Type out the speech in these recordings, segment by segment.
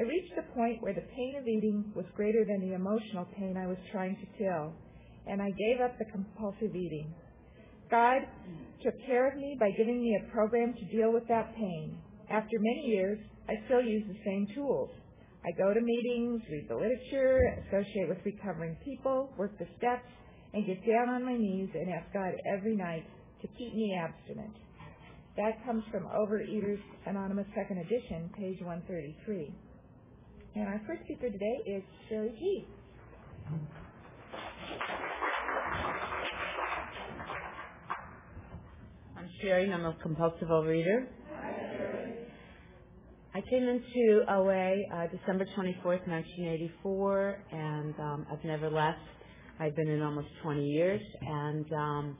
I reached a point where the pain of eating was greater than the emotional pain I was trying to kill, and I gave up the compulsive eating. God took care of me by giving me a program to deal with that pain. After many years, I still use the same tools. I go to meetings, read the literature, associate with recovering people, work the steps, and get down on my knees and ask God every night to keep me abstinent. That comes from Overeaters Anonymous Second Edition, page 133. And our first speaker today is Sherry G. I'm Sherry, I'm a compulsive overeater. I came into OA uh, December 24th, 1984, and um, I've never left. I've been in almost 20 years, and um,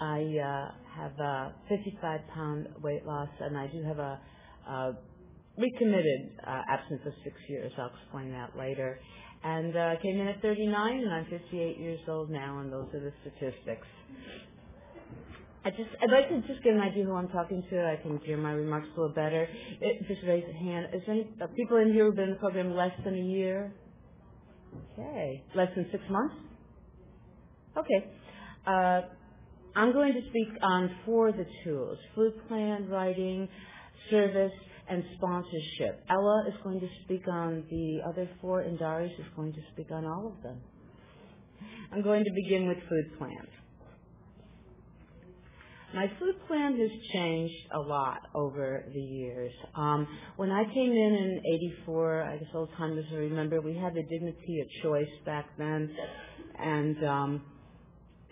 I uh, have a 55 pound weight loss, and I do have a, a recommitted uh, abstinence of six years. I'll explain that later. And uh, came in at 39, and I'm 58 years old now, and those are the statistics. I just, I'd like to just get an idea who I'm talking to. I can hear my remarks a little better. It, just raise a hand. Is there any uh, people in here who've been in the program less than a year? Okay. Less than six months? Okay. Uh, I'm going to speak on four of the tools, food plan, writing, service, and sponsorship. Ella is going to speak on the other four, and Darius is going to speak on all of them. I'm going to begin with food plans. My food plan has changed a lot over the years. Um, when I came in in '84, I guess old timers will remember, we had the dignity of choice back then, and um,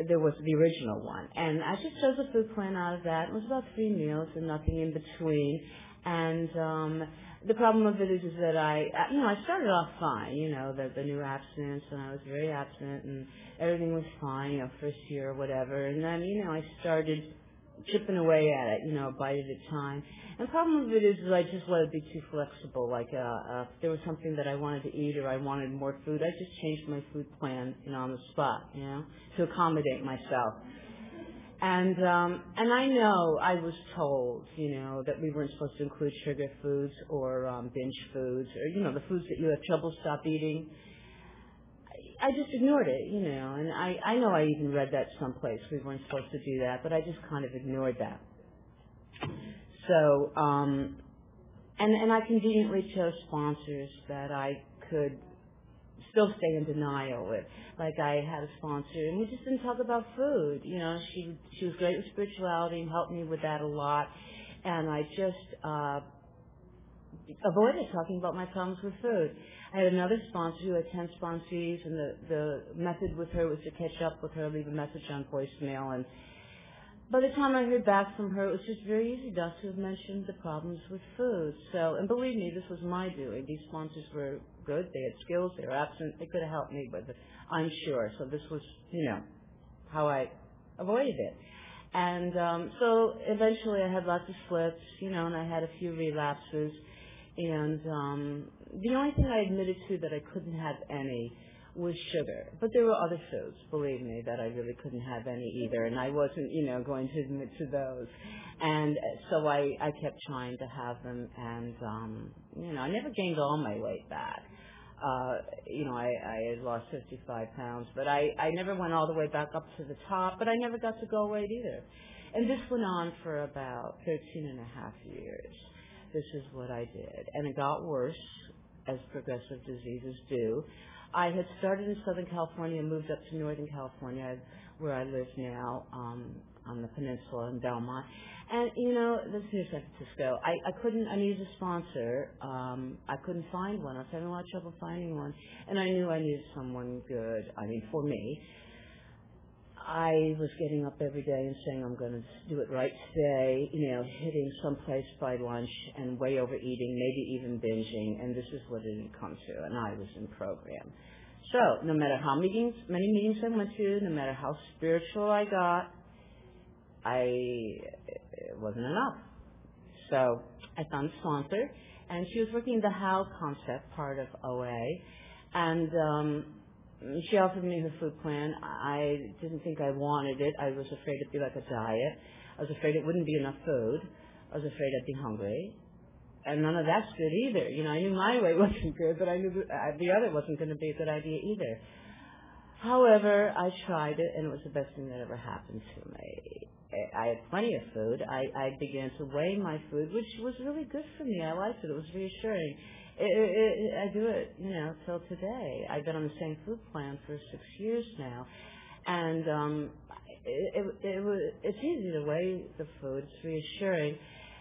there was the original one. And I just chose a food plan out of that. It was about three meals and nothing in between. And um, the problem of it is, is that I, you know, I started off fine, you know, the, the new abstinence, and I was very abstinent, and everything was fine, you know, first year or whatever. And then, you know, I started chipping away at it, you know, a bite at a time. And the problem with it is, is I just let it be too flexible. Like, uh, uh, if there was something that I wanted to eat or I wanted more food, I just changed my food plan, you know, on the spot, you know, to accommodate myself. And um, and I know I was told, you know, that we weren't supposed to include sugar foods or um, binge foods or you know the foods that you have trouble stop eating. I just ignored it, you know, and I, I know I even read that someplace. We weren't supposed to do that, but I just kind of ignored that. So, um, and, and I conveniently chose sponsors that I could still stay in denial with. Like I had a sponsor and we just didn't talk about food. You know, she, she was great with spirituality and helped me with that a lot. And I just, uh, avoided talking about my problems with food. I had another sponsor who had 10 sponsees, and the, the method with her was to catch up with her, leave a message on voicemail. And by the time I heard back from her, it was just very easy not to have mentioned the problems with food. So, and believe me, this was my doing. These sponsors were good. They had skills. They were abstinent. They could have helped me it, I'm sure. So this was, you know, how I avoided it. And um, so eventually I had lots of slips, you know, and I had a few relapses. And um, the only thing I admitted to that I couldn't have any was sugar. But there were other foods, believe me, that I really couldn't have any either, and I wasn't, you know, going to admit to those. And so I, I kept trying to have them, and um, you know, I never gained all my weight back. Uh, you know, I, I had lost 55 pounds, but I, I never went all the way back up to the top, but I never got to goal weight either. And this went on for about 13 and a half years this is what I did. And it got worse, as progressive diseases do. I had started in Southern California and moved up to Northern California, where I live now, um, on the peninsula in Belmont. And, you know, this is New San Francisco. I, I couldn't, I needed a sponsor. Um, I couldn't find one. I was having a lot of trouble finding one. And I knew I needed someone good, I mean, for me. I was getting up every day and saying I'm going to do it right today, you know, hitting someplace by lunch and way overeating, maybe even binging, and this is what it had come to, and I was in program. So, no matter how meetings, many meetings I went to, no matter how spiritual I got, I, it wasn't enough. So, I found a sponsor, and she was working the How concept part of OA, and um, she offered me her food plan. I didn't think I wanted it. I was afraid it'd be like a diet. I was afraid it wouldn't be enough food. I was afraid I'd be hungry. and none of that's good either. You know, I knew my way wasn't good, but I knew uh, the other wasn't going to be a good idea either. However, I tried it, and it was the best thing that ever happened to me. I had plenty of food. I, I began to weigh my food, which was really good for me. I liked it. It was reassuring. It, it, it, I do it, you know, till today. I've been on the same food plan for six years now, and um, it, it, it. It's easy to weigh the food. It's reassuring,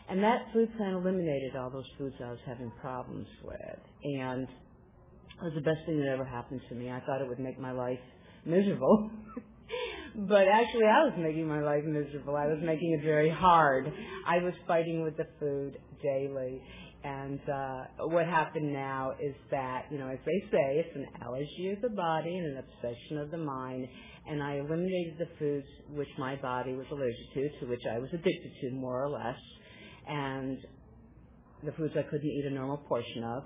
and that food plan eliminated all those foods I was having problems with, and it was the best thing that ever happened to me. I thought it would make my life miserable. but actually I was making my life miserable. I was making it very hard. I was fighting with the food daily. And uh what happened now is that, you know, as they say, it's an allergy of the body and an obsession of the mind. And I eliminated the foods which my body was allergic to, to which I was addicted to more or less, and the foods I couldn't eat a normal portion of.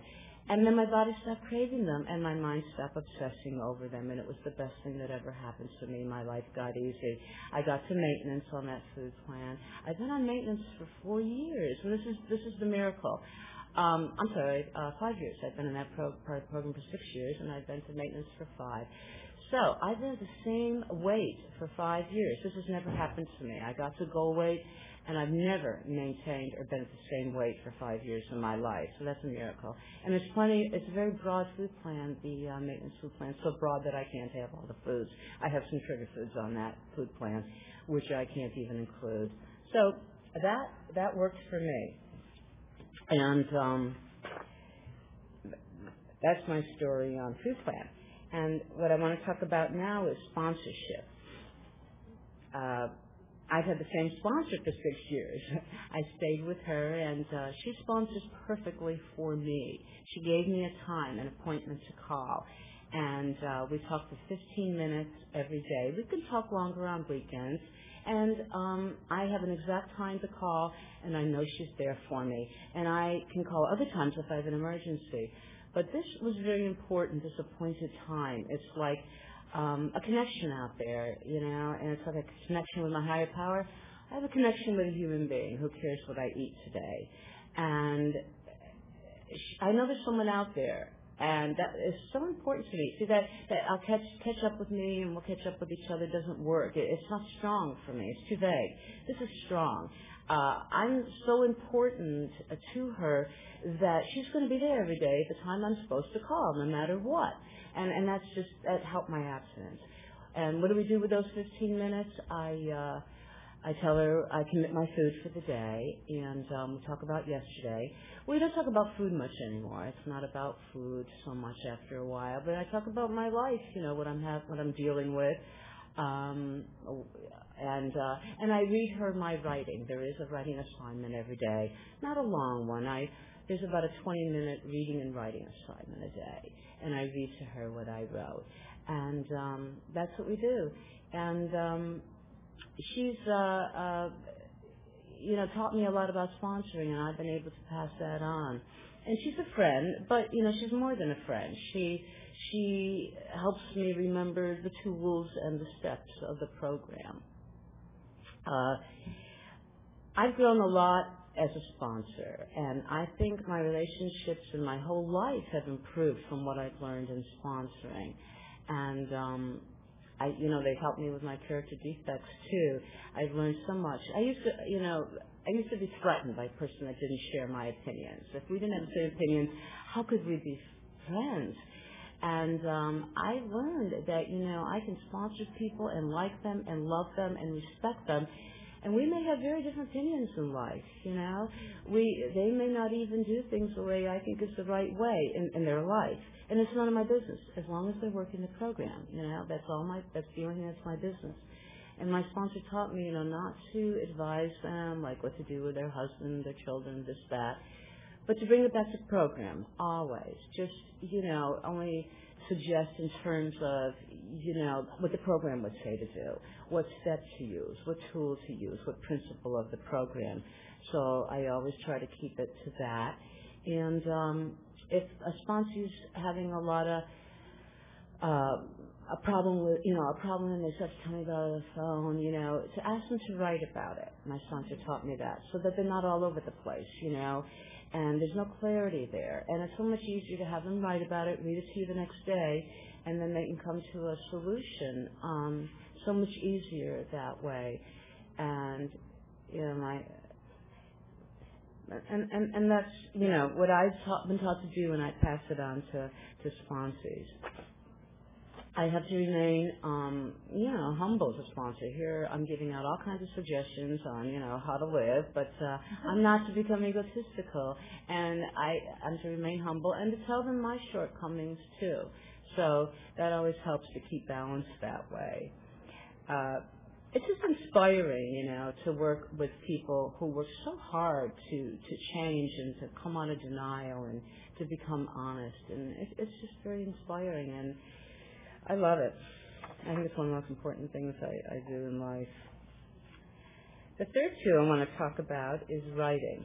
And then my body stopped craving them and my mind stopped obsessing over them and it was the best thing that ever happened to me. My life got easy. I got to maintenance on that food plan. I've been on maintenance for four years and this is this is the miracle. Um, I'm sorry, uh, five years. I've been in that pro- pro- program for six years and I've been to maintenance for five. So I've been at the same weight for five years. This has never happened to me. I got to goal weight and I've never maintained or been at the same weight for five years in my life. So that's a miracle. And it's plenty. It's a very broad food plan. The uh, maintenance food plan so broad that I can't have all the foods. I have some trigger foods on that food plan, which I can't even include. So that that works for me. And um, that's my story on food plan. And what I want to talk about now is sponsorship. Uh, I've had the same sponsor for six years. I stayed with her, and uh, she sponsors perfectly for me. She gave me a time, an appointment to call, and uh, we talk for 15 minutes every day. We can talk longer on weekends, and um, I have an exact time to call, and I know she's there for me. And I can call other times if I have an emergency. But this was very important, this appointed time. It's like um, a connection out there, you know, and it's like a connection with my higher power. I have a connection with a human being who cares what I eat today, and I know there's someone out there, and that is so important to me. See that that I'll catch catch up with me and we'll catch up with each other doesn't work. It, it's not strong for me. It's too vague. This is strong. Uh, I'm so important to her that she's going to be there every day at the time I'm supposed to call, no matter what and and that's just that helped my abstinence. And what do we do with those 15 minutes? I uh, I tell her I commit my food for the day, and um, we talk about yesterday. We don't talk about food much anymore. It's not about food so much after a while, but I talk about my life. You know what I'm have, what I'm dealing with. Um, and uh, and I read her my writing. There is a writing assignment every day, not a long one. I there's about a 20 minute reading and writing assignment a day and I read to her what I wrote. And um, that's what we do. And um, she's, uh, uh, you know, taught me a lot about sponsoring, and I've been able to pass that on. And she's a friend, but you know, she's more than a friend. She she helps me remember the tools and the steps of the program. Uh, I've grown a lot as a sponsor. And I think my relationships and my whole life have improved from what I've learned in sponsoring. And um, I, you know, they've helped me with my character defects too. I've learned so much. I used to, you know, I used to be threatened by a person that didn't share my opinions. If we didn't have the same opinions, how could we be friends? And um, I learned that, you know, I can sponsor people and like them and love them and respect them and we may have very different opinions in life, you know. We they may not even do things the way I think is the right way in, in their life. And it's none of my business. As long as they're working the program, you know, that's all my that's the only thing that's my business. And my sponsor taught me, you know, not to advise them like what to do with their husband, their children, this, that, but to bring it back to the program, always. Just, you know, only suggest in terms of, you know, what the program would say to do, what steps to use, what tool to use, what principle of the program. So I always try to keep it to that. And um, if a sponsor's having a lot of uh, a problem with, you know, a problem and they start to tell me about on the phone, you know, to ask them to write about it. My sponsor taught me that, so that they're not all over the place, you know. and there's no clarity there. And it's so much easier to have them write about it, read it to you the next day, and then they can come to a solution. Um, so much easier that way. And you know, my and, and and that's you know what I've taught, been taught to do, and I pass it on to to sponsors. I have to remain, um, you know, humble as a sponsor. Here, I'm giving out all kinds of suggestions on, you know, how to live, but uh, I'm not to become egotistical, and I, I'm to remain humble and to tell them my shortcomings too. So that always helps to keep balance that way. Uh, it's just inspiring, you know, to work with people who work so hard to to change and to come out of denial and to become honest, and it, it's just very inspiring and I love it. I think it's one of the most important things I, I do in life. The third two I want to talk about is writing.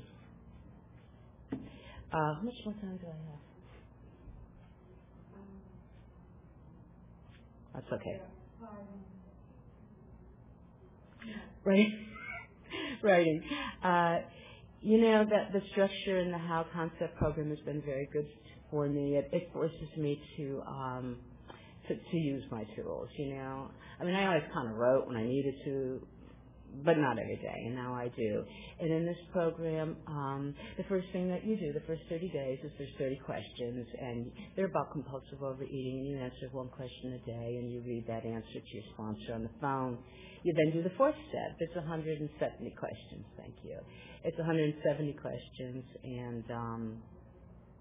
Uh, how much more time do I have? That's okay. Writing. Writing. Uh, you know that the structure in the How Concept program has been very good for me. It, it forces me to um, to, to use my tools, you know. I mean, I always kind of wrote when I needed to, but not every day, and now I do. And in this program, um, the first thing that you do, the first 30 days, is there's 30 questions, and they're about compulsive overeating, and you answer one question a day, and you read that answer to your sponsor on the phone. You then do the fourth step. It's 170 questions. Thank you. It's 170 questions, and um,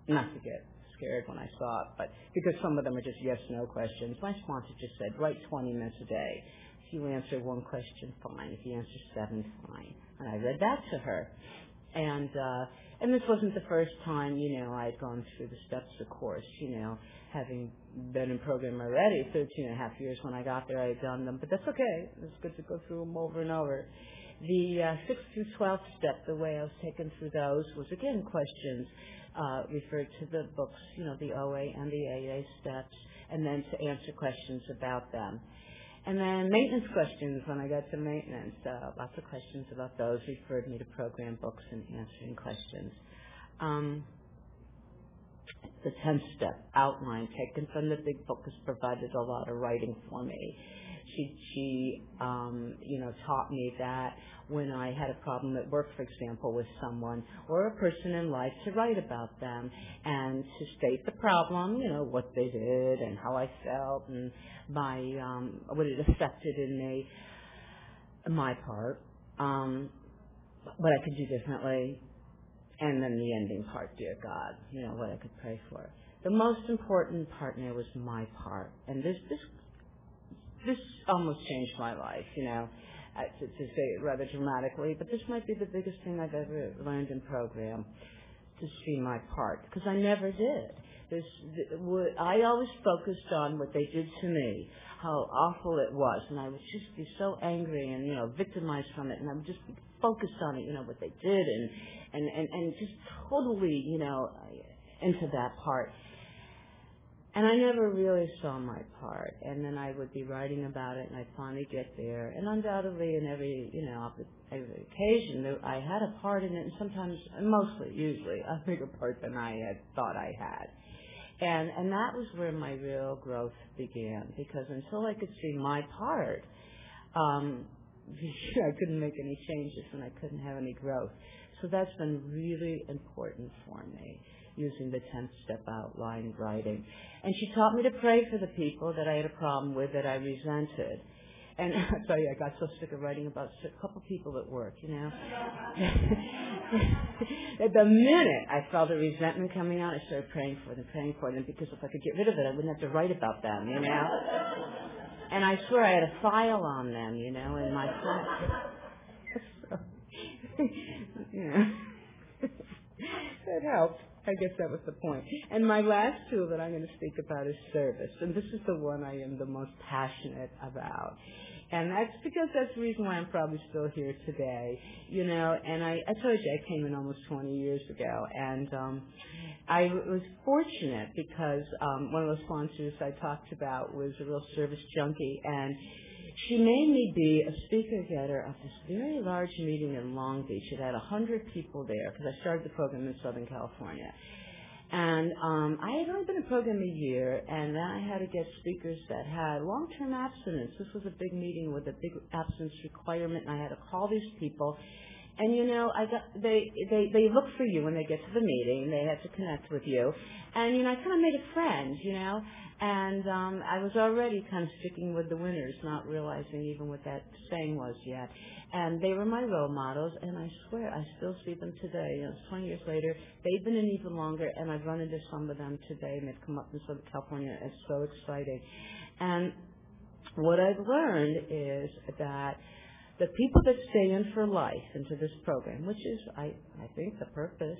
not to get scared when I saw it, but because some of them are just yes/no questions. My sponsor just said, write 20 minutes a day. You answer one question, fine. If you answer seven, fine. And I read that to her. And uh, and this wasn't the first time, you know, I'd gone through the steps of course, you know, having been in program already 13 and a half years when I got there, I had done them, but that's okay. It's good to go through them over and over. The uh, 6th through 12th step, the way I was taken through those was again questions uh, referred to the books, you know, the OA and the AA steps, and then to answer questions about them. And then maintenance questions when I got to maintenance. Uh, lots of questions about those referred me to program books and answering questions. Um, the 10th step, outline, taken from the big book, has provided a lot of writing for me. She, she um, you know, taught me that when I had a problem at work, for example, with someone or a person in life to write about them and to state the problem, you know, what they did and how I felt and my um, what it affected in me, my part, um, what I could do differently, and then the ending part, dear God, you know, what I could pray for. The most important part now was my part, and this this this almost changed my life, you know uh, to, to say it rather dramatically, but this might be the biggest thing I've ever learned in program to see my part because I never did. This, I always focused on what they did to me, how awful it was, and I would just be so angry and you know victimized from it, and I would just be focused on it, you know what they did, and and and, and just totally you know into that part. And I never really saw my part. And then I would be writing about it, and I'd finally get there. And undoubtedly, in every you know every occasion, I had a part in it, and sometimes, mostly, usually, a bigger part than I had thought I had. And and that was where my real growth began, because until I could see my part, um, I couldn't make any changes, and I couldn't have any growth. So that's been really important for me using the 10th step outline writing. And she taught me to pray for the people that I had a problem with that I resented. And I tell you, I got so sick of writing about a couple people at work, you know. the minute I felt a resentment coming out, I started praying for them, praying for them, because if I could get rid of it, I wouldn't have to write about them, you know. And I swear I had a file on them, you know, in my file. so, you know, it helped. I guess that was the point. And my last tool that I'm going to speak about is service. And this is the one I am the most passionate about. And that's because that's the reason why I'm probably still here today. You know, and I, I told you I came in almost 20 years ago. And um, I was fortunate because um, one of the sponsors I talked about was a real service junkie. And she made me be a speaker getter of this very large meeting in Long Beach. It had a hundred people there because I started the program in Southern California. And um, I had only been the program a year, and then I had to get speakers that had long-term abstinence. This was a big meeting with a big abstinence requirement, and I had to call these people. And you know, I got they they they look for you when they get to the meeting. They had to connect with you, and you know, I kind of made a friend, you know. And um, I was already kind of sticking with the winners, not realizing even what that saying was yet. And they were my role models, and I swear I still see them today. You know, 20 years later, they've been in even longer, and I've run into some of them today, and they've come up in Southern California. It's so exciting. And what I've learned is that the people that stay in for life into this program, which is, I, I think, the purpose,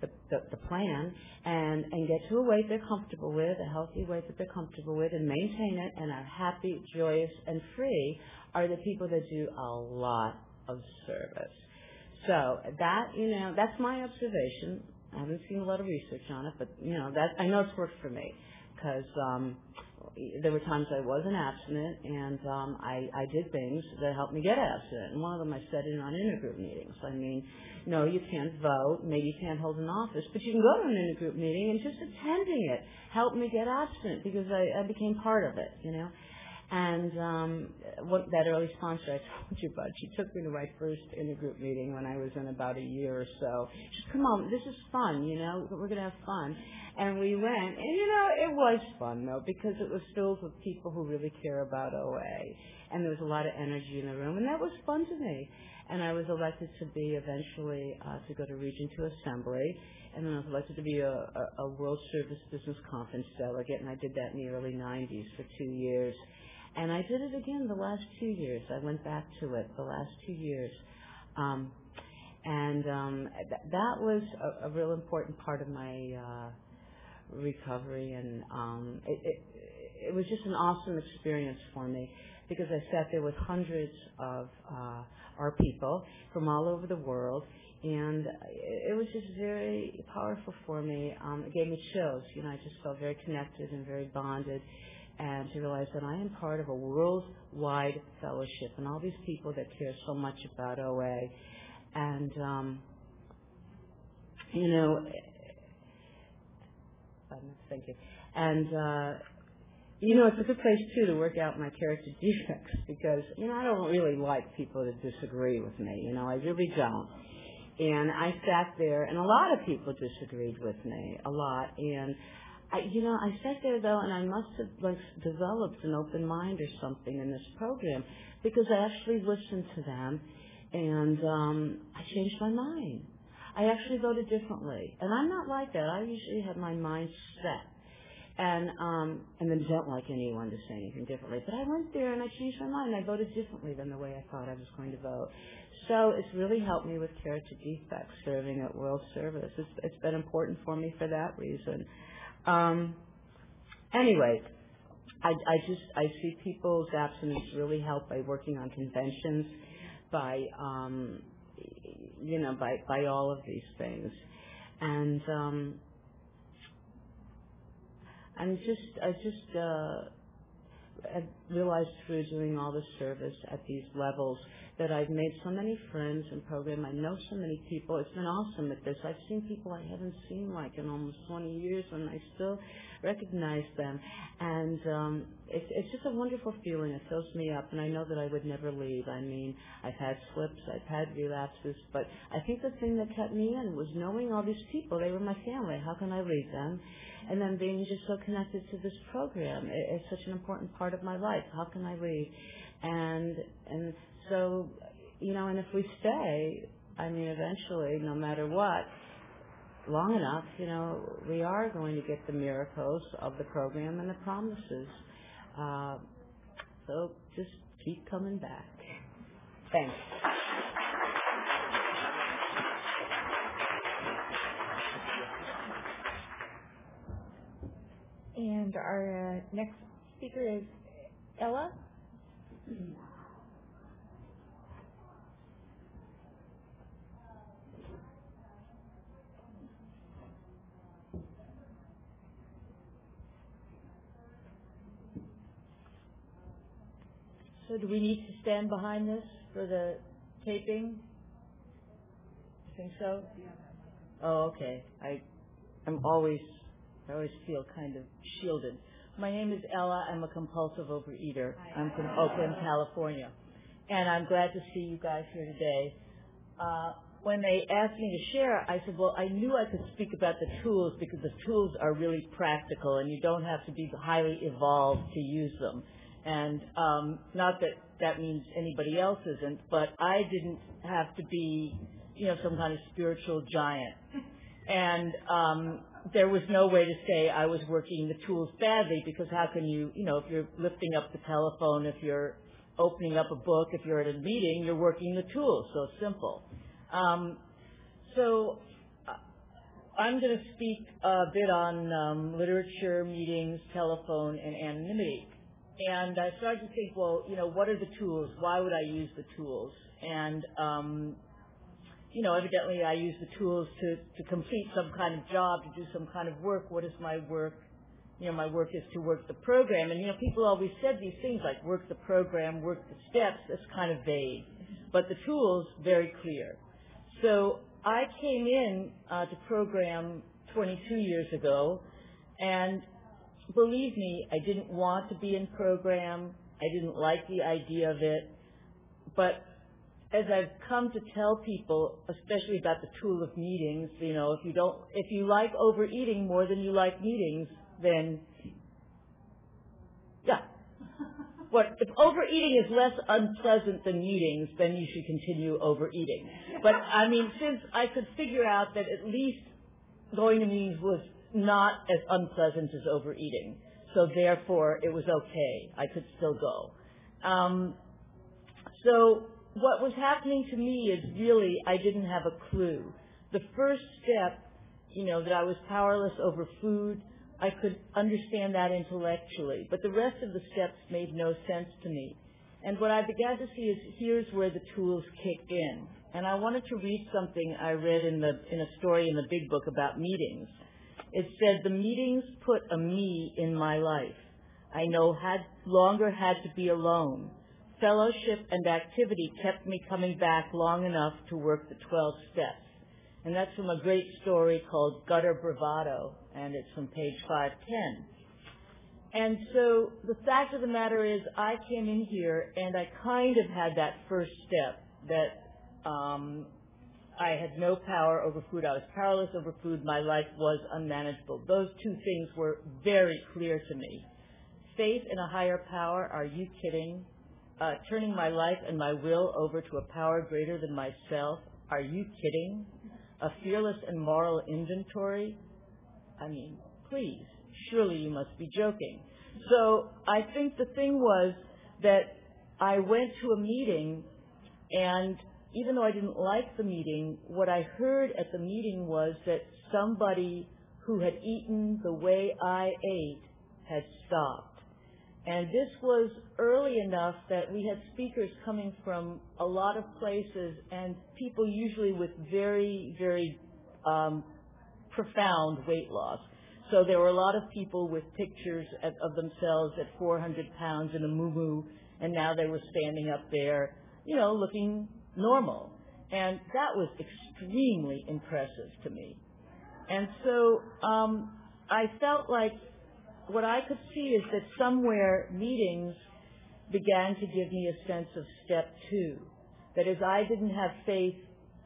the, the, the plan and, and get to a weight they're comfortable with, a healthy weight that they're comfortable with, and maintain it and are happy, joyous, and free are the people that do a lot of service. So that, you know, that's my observation. I haven't seen a lot of research on it, but, you know, that I know it's worked for me because um, there were times I wasn't abstinent, and um, I, I did things that helped me get abstinent. And one of them I said in on intergroup meetings. I mean, no, you can't vote, maybe you can't hold an office, but you can go to an intergroup meeting and just attending it helped me get abstinent because I, I became part of it, you know. And um, what that early sponsor I told you about, she took me to my first intergroup meeting when I was in about a year or so. She said, "Come on, this is fun, you know. We're gonna have fun." And we went, and you know, it was fun though because it was filled with people who really care about OA, and there was a lot of energy in the room, and that was fun to me. And I was elected to be eventually uh, to go to Region Two Assembly, and then I was elected to be a, a, a World Service Business Conference delegate, and I did that in the early '90s for two years. And I did it again the last two years. I went back to it the last two years. Um, and um, th- that was a, a real important part of my uh, recovery, and um, it, it, it was just an awesome experience for me because I sat there with hundreds of uh, our people from all over the world, and it was just very powerful for me. Um, it gave me chills. You know, I just felt very connected and very bonded and to realize that I am part of a worldwide fellowship and all these people that care so much about OA. And, um, you know, thank you. And, uh, you know, it's a good place too to work out my character defects because, you know, I don't really like people to disagree with me. You know, I really don't. And I sat there, and a lot of people disagreed with me, a lot. And I, you know, I sat there though, and I must have like developed an open mind or something in this program because I actually listened to them, and um, I changed my mind. I actually voted differently, and I'm not like that. I usually have my mind set, and um, and then don't like anyone to say anything differently. But I went there and I changed my mind. I voted differently than the way I thought I was going to vote. So it's really helped me with character defects serving at World Service. It's, it's been important for me for that reason. Um, anyway, I, I just I see people's abstinence really help by working on conventions, by um, you know by by all of these things, and um, I'm just I just uh, realized through doing all the service at these levels that I've made so many friends in program. I know so many people. It's been awesome at this. I've seen people I haven't seen like in almost 20 years, and I still recognize them. And um, it's, it's just a wonderful feeling. It fills me up, and I know that I would never leave. I mean, I've had slips, I've had relapses, but I think the thing that kept me in was knowing all these people. They were my family. How can I leave them? And then being just so connected to this program. It's such an important part of my life. How can I leave? And and so, you know, and if we stay, I mean, eventually, no matter what, long enough, you know, we are going to get the miracles of the program and the promises. Uh, so just keep coming back. Thanks. And our uh, next speaker is Ella. So do we need to stand behind this for the taping? You think so? Oh, okay. I, I'm always, I always feel kind of shielded. My name is Ella. I'm a compulsive overeater. I'm from Oakland, California. And I'm glad to see you guys here today. Uh, when they asked me to share, I said, well, I knew I could speak about the tools because the tools are really practical and you don't have to be highly evolved to use them. And um, not that that means anybody else isn't, but I didn't have to be, you know, some kind of spiritual giant. And um, there was no way to say I was working the tools badly because how can you, you know, if you're lifting up the telephone, if you're opening up a book, if you're at a meeting, you're working the tools. So simple. Um, so uh, I'm going to speak a bit on um, literature, meetings, telephone, and anonymity. And I started to think, well, you know, what are the tools? Why would I use the tools? And um, you know, evidently I use the tools to, to complete some kind of job, to do some kind of work. What is my work? You know, my work is to work the program. And, you know, people always said these things like work the program, work the steps. That's kind of vague. But the tools, very clear. So I came in uh, to program 22 years ago, and believe me, I didn't want to be in program. I didn't like the idea of it. But as I've come to tell people, especially about the tool of meetings, you know, if you don't, if you like overeating more than you like meetings, then yeah, what if overeating is less unpleasant than meetings, then you should continue overeating. But I mean, since I could figure out that at least going to meetings was not as unpleasant as overeating, so therefore it was okay. I could still go. Um, so what was happening to me is really I didn't have a clue. The first step, you know, that I was powerless over food, I could understand that intellectually, but the rest of the steps made no sense to me. And what I began to see is here's where the tools kicked in. And I wanted to read something I read in the in a story in the big book about meetings. It said the meetings put a me in my life. I no had longer had to be alone. Fellowship and activity kept me coming back long enough to work the 12 steps. And that's from a great story called Gutter Bravado, and it's from page 510. And so the fact of the matter is, I came in here and I kind of had that first step that um, I had no power over food. I was powerless over food. My life was unmanageable. Those two things were very clear to me. Faith in a higher power, are you kidding? Uh, turning my life and my will over to a power greater than myself, are you kidding? A fearless and moral inventory? I mean, please, surely you must be joking. So I think the thing was that I went to a meeting and even though I didn't like the meeting, what I heard at the meeting was that somebody who had eaten the way I ate had stopped. And this was early enough that we had speakers coming from a lot of places and people usually with very, very um, profound weight loss. So there were a lot of people with pictures of, of themselves at 400 pounds in a moo and now they were standing up there, you know, looking normal. And that was extremely impressive to me. And so um, I felt like what I could see is that somewhere meetings began to give me a sense of step two. That is, I didn't have faith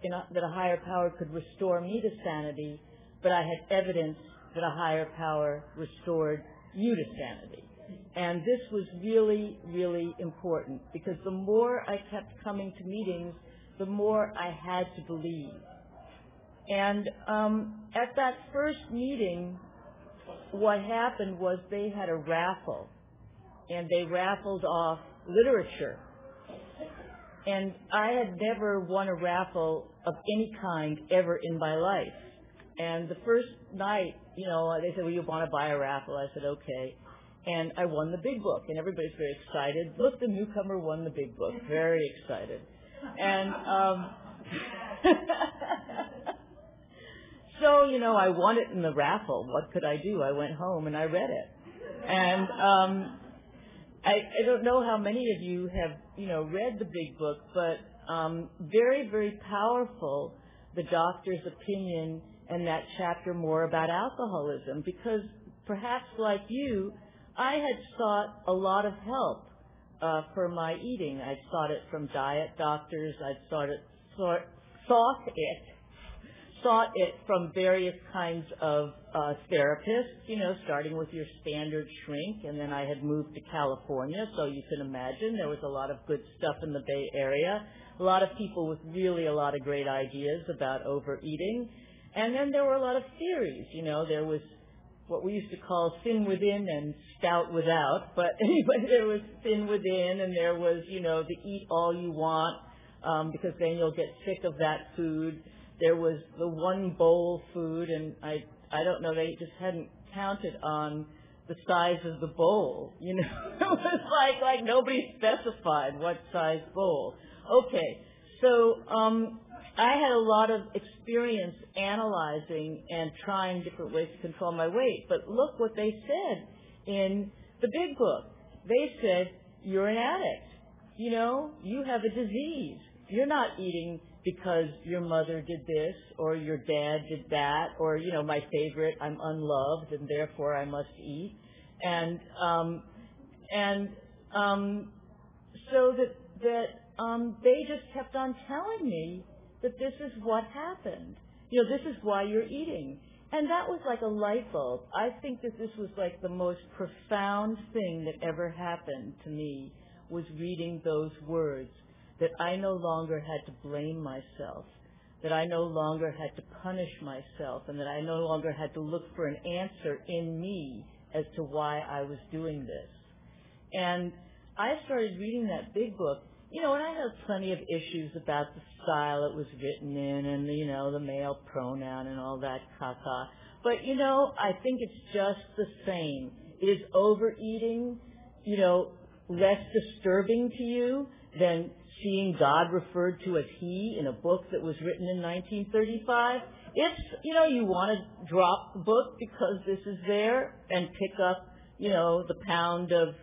in a, that a higher power could restore me to sanity, but I had evidence that a higher power restored you to sanity. And this was really, really important because the more I kept coming to meetings, the more I had to believe. And um, at that first meeting, what happened was they had a raffle, and they raffled off literature. And I had never won a raffle of any kind ever in my life. And the first night, you know, they said, well, you want to buy a raffle? I said, okay. And I won the big book, and everybody's very excited. Look, the newcomer won the big book. Very excited. And um, so, you know, I won it in the raffle. What could I do? I went home and I read it. And um, I, I don't know how many of you have, you know, read the big book, but um, very, very powerful, the doctor's opinion and that chapter more about alcoholism, because perhaps like you, I had sought a lot of help uh, for my eating. I'd sought it from diet doctors. I'd sought it, sought, sought it sought it from various kinds of uh, therapists, you know, starting with your standard shrink, and then I had moved to California, so you can imagine there was a lot of good stuff in the Bay Area, a lot of people with really a lot of great ideas about overeating, and then there were a lot of theories, you know, there was what we used to call thin within and stout without, but anyway, there was thin within, and there was, you know, the eat all you want, um, because then you'll get sick of that food there was the one bowl food, and I I don't know they just hadn't counted on the size of the bowl. You know, it was like like nobody specified what size bowl. Okay, so um, I had a lot of experience analyzing and trying different ways to control my weight. But look what they said in the big book. They said you're an addict. You know, you have a disease. You're not eating because your mother did this or your dad did that or you know my favorite I'm unloved and therefore I must eat. And um and um so that that um they just kept on telling me that this is what happened. You know this is why you're eating. And that was like a light bulb. I think that this was like the most profound thing that ever happened to me was reading those words that I no longer had to blame myself, that I no longer had to punish myself, and that I no longer had to look for an answer in me as to why I was doing this. And I started reading that big book, you know, and I had plenty of issues about the style it was written in and, you know, the male pronoun and all that caca. But, you know, I think it's just the same. Is overeating, you know, less disturbing to you than seeing God referred to as He in a book that was written in 1935. It's, you know, you want to drop the book because this is there and pick up, you know, the pound of,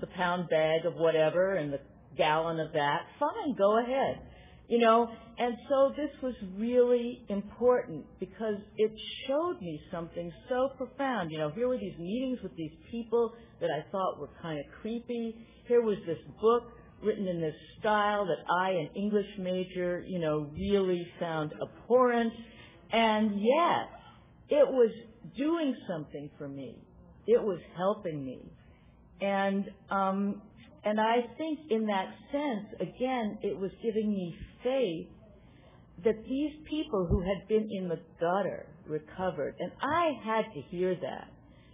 the pound bag of whatever and the gallon of that. Fine, go ahead. You know, and so this was really important because it showed me something so profound. You know, here were these meetings with these people that I thought were kind of creepy. Here was this book written in this style that I, an English major, you know, really found abhorrent. And yet, it was doing something for me. It was helping me. And, um, and I think in that sense, again, it was giving me faith that these people who had been in the gutter recovered. And I had to hear that.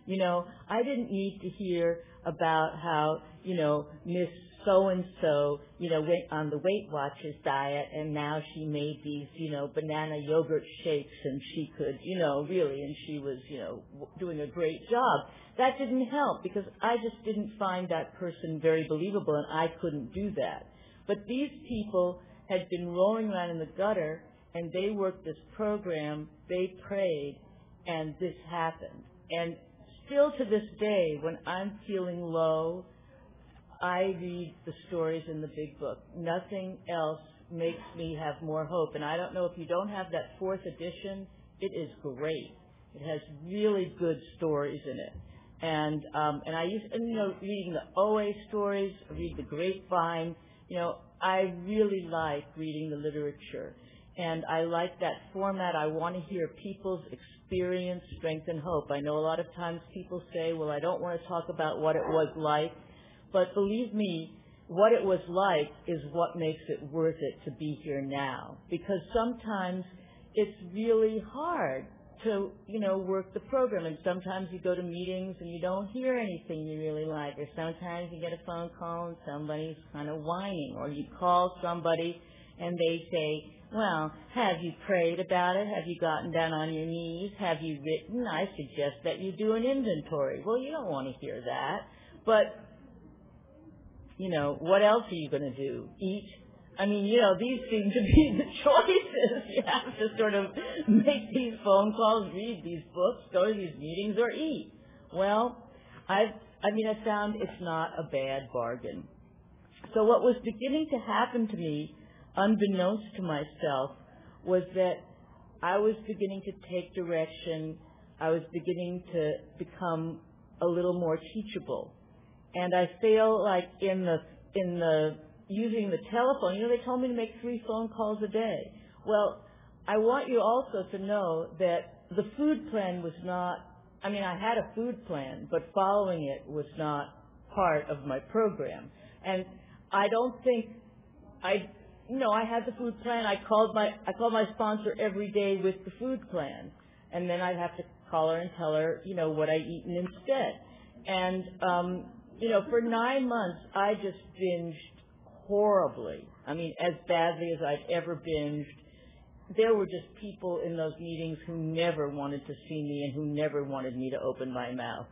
You know, I didn't need to hear about how, you know, Miss so and so, you know, went on the Weight Watchers diet and now she made these, you know, banana yogurt shakes and she could, you know, really, and she was, you know, doing a great job. That didn't help because I just didn't find that person very believable and I couldn't do that. But these people had been rolling around in the gutter and they worked this program, they prayed, and this happened. And still to this day, when I'm feeling low, I read the stories in the big book. Nothing else makes me have more hope. And I don't know if you don't have that fourth edition, it is great. It has really good stories in it. And um, and I used and, you know reading the OA stories, read the Grapevine. You know I really like reading the literature, and I like that format. I want to hear people's experience, strength, and hope. I know a lot of times people say, "Well, I don't want to talk about what it was like." But believe me, what it was like is what makes it worth it to be here now. Because sometimes it's really hard to, you know, work the program. And sometimes you go to meetings and you don't hear anything you really like. Or sometimes you get a phone call and somebody's kind of whining. Or you call somebody and they say, well, have you prayed about it? Have you gotten down on your knees? Have you written? I suggest that you do an inventory. Well, you don't want to hear that. But you know, what else are you going to do? Eat? I mean, you know, these seem to be the choices. You have to sort of make these phone calls, read these books, go to these meetings, or eat. Well, I've I mean, I found it's not a bad bargain. So what was beginning to happen to me, unbeknownst to myself, was that I was beginning to take direction. I was beginning to become a little more teachable. And I feel like in the, in the, using the telephone, you know, they told me to make three phone calls a day. Well, I want you also to know that the food plan was not, I mean, I had a food plan, but following it was not part of my program. And I don't think I, you know, I had the food plan. I called my, I called my sponsor every day with the food plan. And then I'd have to call her and tell her, you know, what I eaten instead. And, um, you know, for nine months, I just binged horribly. I mean, as badly as I've ever binged there were just people in those meetings who never wanted to see me and who never wanted me to open my mouth.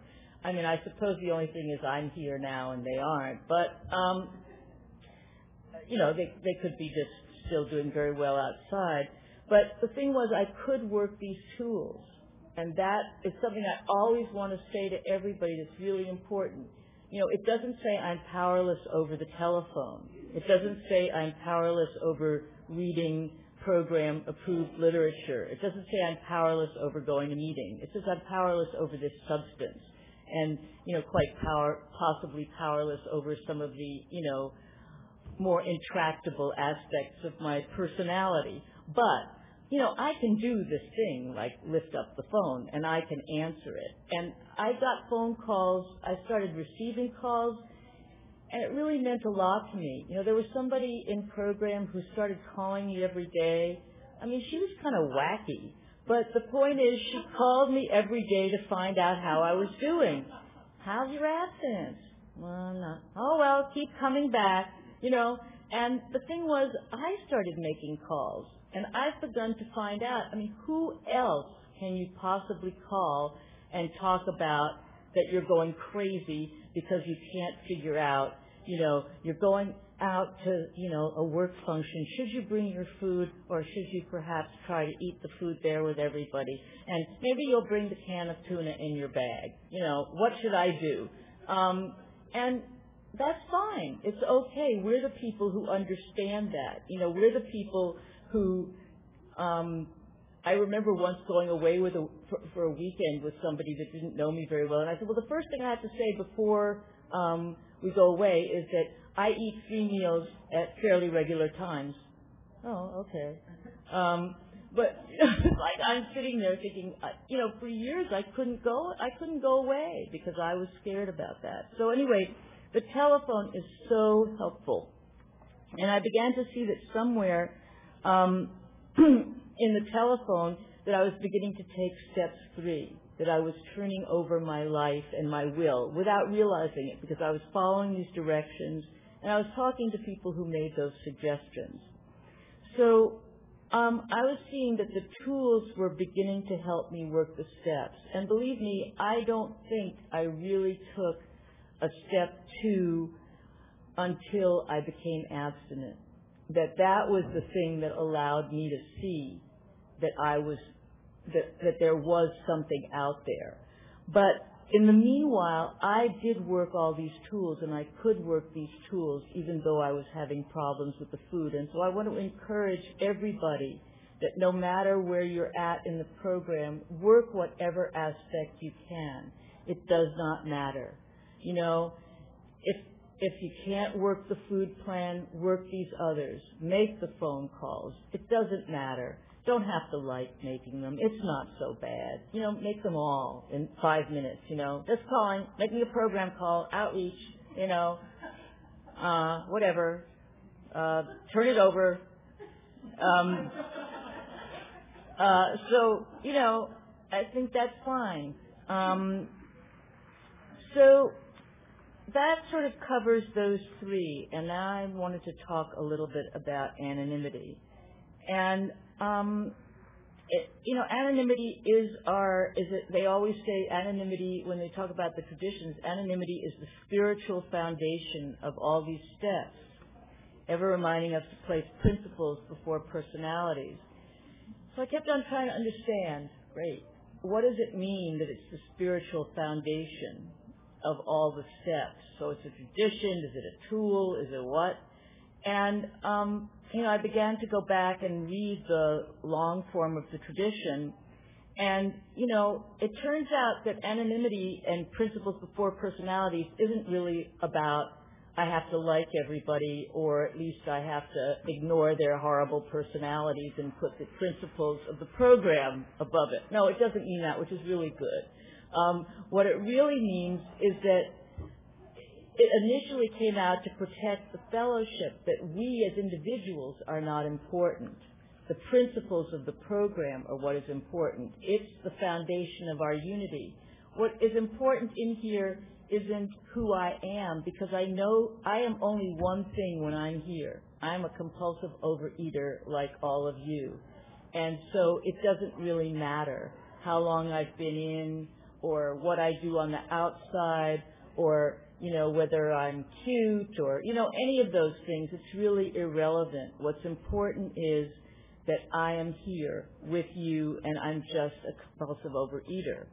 I mean, I suppose the only thing is I'm here now and they aren't, but um, you know, they they could be just still doing very well outside. But the thing was, I could work these tools, and that is something I always want to say to everybody. That's really important. You know, it doesn't say I'm powerless over the telephone. It doesn't say I'm powerless over reading program approved literature. It doesn't say I'm powerless over going to meeting. It says I'm powerless over this substance and, you know, quite power, possibly powerless over some of the, you know, more intractable aspects of my personality. But, you know, I can do this thing like lift up the phone and I can answer it. And I got phone calls, I started receiving calls and it really meant a lot to me. You know, there was somebody in program who started calling me every day. I mean, she was kind of wacky, but the point is, she called me every day to find out how I was doing. How's your abstinence? Well, not. Oh well, keep coming back. You know. And the thing was, I started making calls, and I've begun to find out. I mean, who else can you possibly call and talk about that you're going crazy because you can't figure out you know, you're going out to, you know, a work function, should you bring your food or should you perhaps try to eat the food there with everybody? And maybe you'll bring the can of tuna in your bag. You know, what should I do? Um, and that's fine. It's okay. We're the people who understand that. You know, we're the people who, um, I remember once going away with a, for, for a weekend with somebody that didn't know me very well, and I said, well, the first thing I have to say before um, we go away is that I eat three meals at fairly regular times. Oh, okay. Um, but like I'm sitting there thinking, you know, for years I couldn't go, I couldn't go away because I was scared about that. So anyway, the telephone is so helpful, and I began to see that somewhere um, in the telephone that I was beginning to take steps three that I was turning over my life and my will without realizing it because I was following these directions and I was talking to people who made those suggestions. So um, I was seeing that the tools were beginning to help me work the steps. And believe me, I don't think I really took a step two until I became abstinent. That that was the thing that allowed me to see that I was that, that there was something out there. But in the meanwhile, I did work all these tools and I could work these tools even though I was having problems with the food. And so I want to encourage everybody that no matter where you're at in the program, work whatever aspect you can. It does not matter. You know, if if you can't work the food plan, work these others. Make the phone calls. It doesn't matter don't have to like making them. It's not so bad. You know, make them all in five minutes, you know. Just calling, making a program call, outreach, you know, uh, whatever. Uh, turn it over. Um, uh, so, you know, I think that's fine. Um, so that sort of covers those three, and I wanted to talk a little bit about anonymity. And um, it, you know, anonymity is our, is it, they always say anonymity, when they talk about the traditions, anonymity is the spiritual foundation of all these steps, ever reminding us to place principles before personalities. So I kept on trying to understand, great, what does it mean that it's the spiritual foundation? Of all the steps. So it's a tradition, is it a tool, is it what? And, um, you know, I began to go back and read the long form of the tradition. And, you know, it turns out that anonymity and principles before personalities isn't really about I have to like everybody or at least I have to ignore their horrible personalities and put the principles of the program above it. No, it doesn't mean that, which is really good. Um, what it really means is that it initially came out to protect the fellowship that we as individuals are not important. The principles of the program are what is important. It's the foundation of our unity. What is important in here isn't who I am because I know I am only one thing when I'm here. I'm a compulsive overeater like all of you. And so it doesn't really matter how long I've been in or what I do on the outside or you know, whether I'm cute or, you know, any of those things, it's really irrelevant. What's important is that I am here with you and I'm just a compulsive overeater.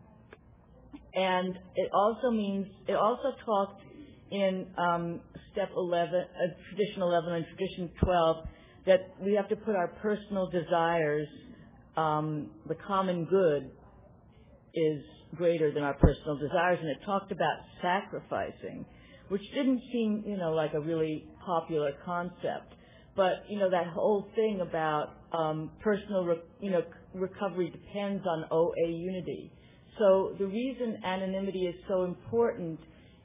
And it also means, it also talked in um, step 11, uh, tradition 11 and tradition 12, that we have to put our personal desires, um, the common good is greater than our personal desires. And it talked about sacrificing, which didn't seem, you know, like a really popular concept. But, you know, that whole thing about um, personal, re- you know, recovery depends on OA unity. So the reason anonymity is so important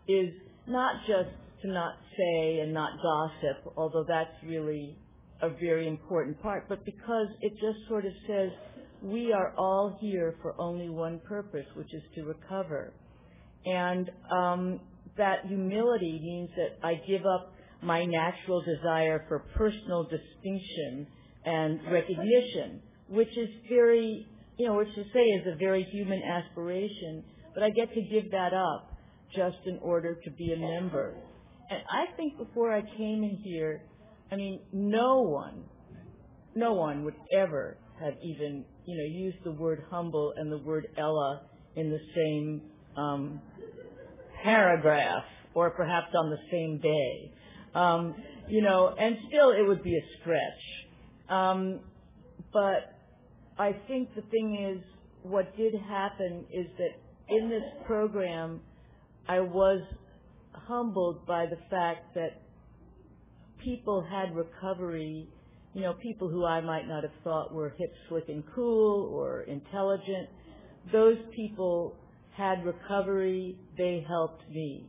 is not just to not say and not gossip, although that's really a very important part, but because it just sort of says we are all here for only one purpose, which is to recover. And um, that humility means that I give up my natural desire for personal distinction and recognition, which is very, you know, which to say is a very human aspiration, but I get to give that up just in order to be a member. And I think before I came in here, I mean, no one, no one would ever have even you know, use the word humble and the word Ella in the same um, paragraph or perhaps on the same day. Um, you know, and still it would be a stretch. Um, but I think the thing is, what did happen is that in this program, I was humbled by the fact that people had recovery you know, people who I might not have thought were hip, slick, and cool or intelligent. Those people had recovery. They helped me.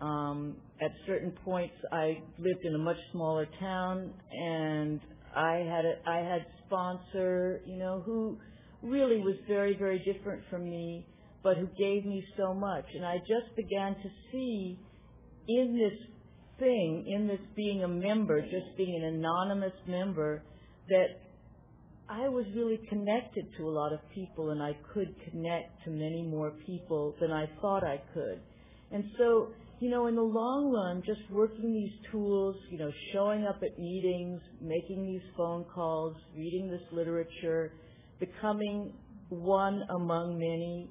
Um, at certain points, I lived in a much smaller town, and I had a, I had sponsor, you know, who really was very, very different from me, but who gave me so much. And I just began to see in this thing in this being a member, just being an anonymous member, that I was really connected to a lot of people and I could connect to many more people than I thought I could. And so, you know, in the long run, just working these tools, you know, showing up at meetings, making these phone calls, reading this literature, becoming one among many,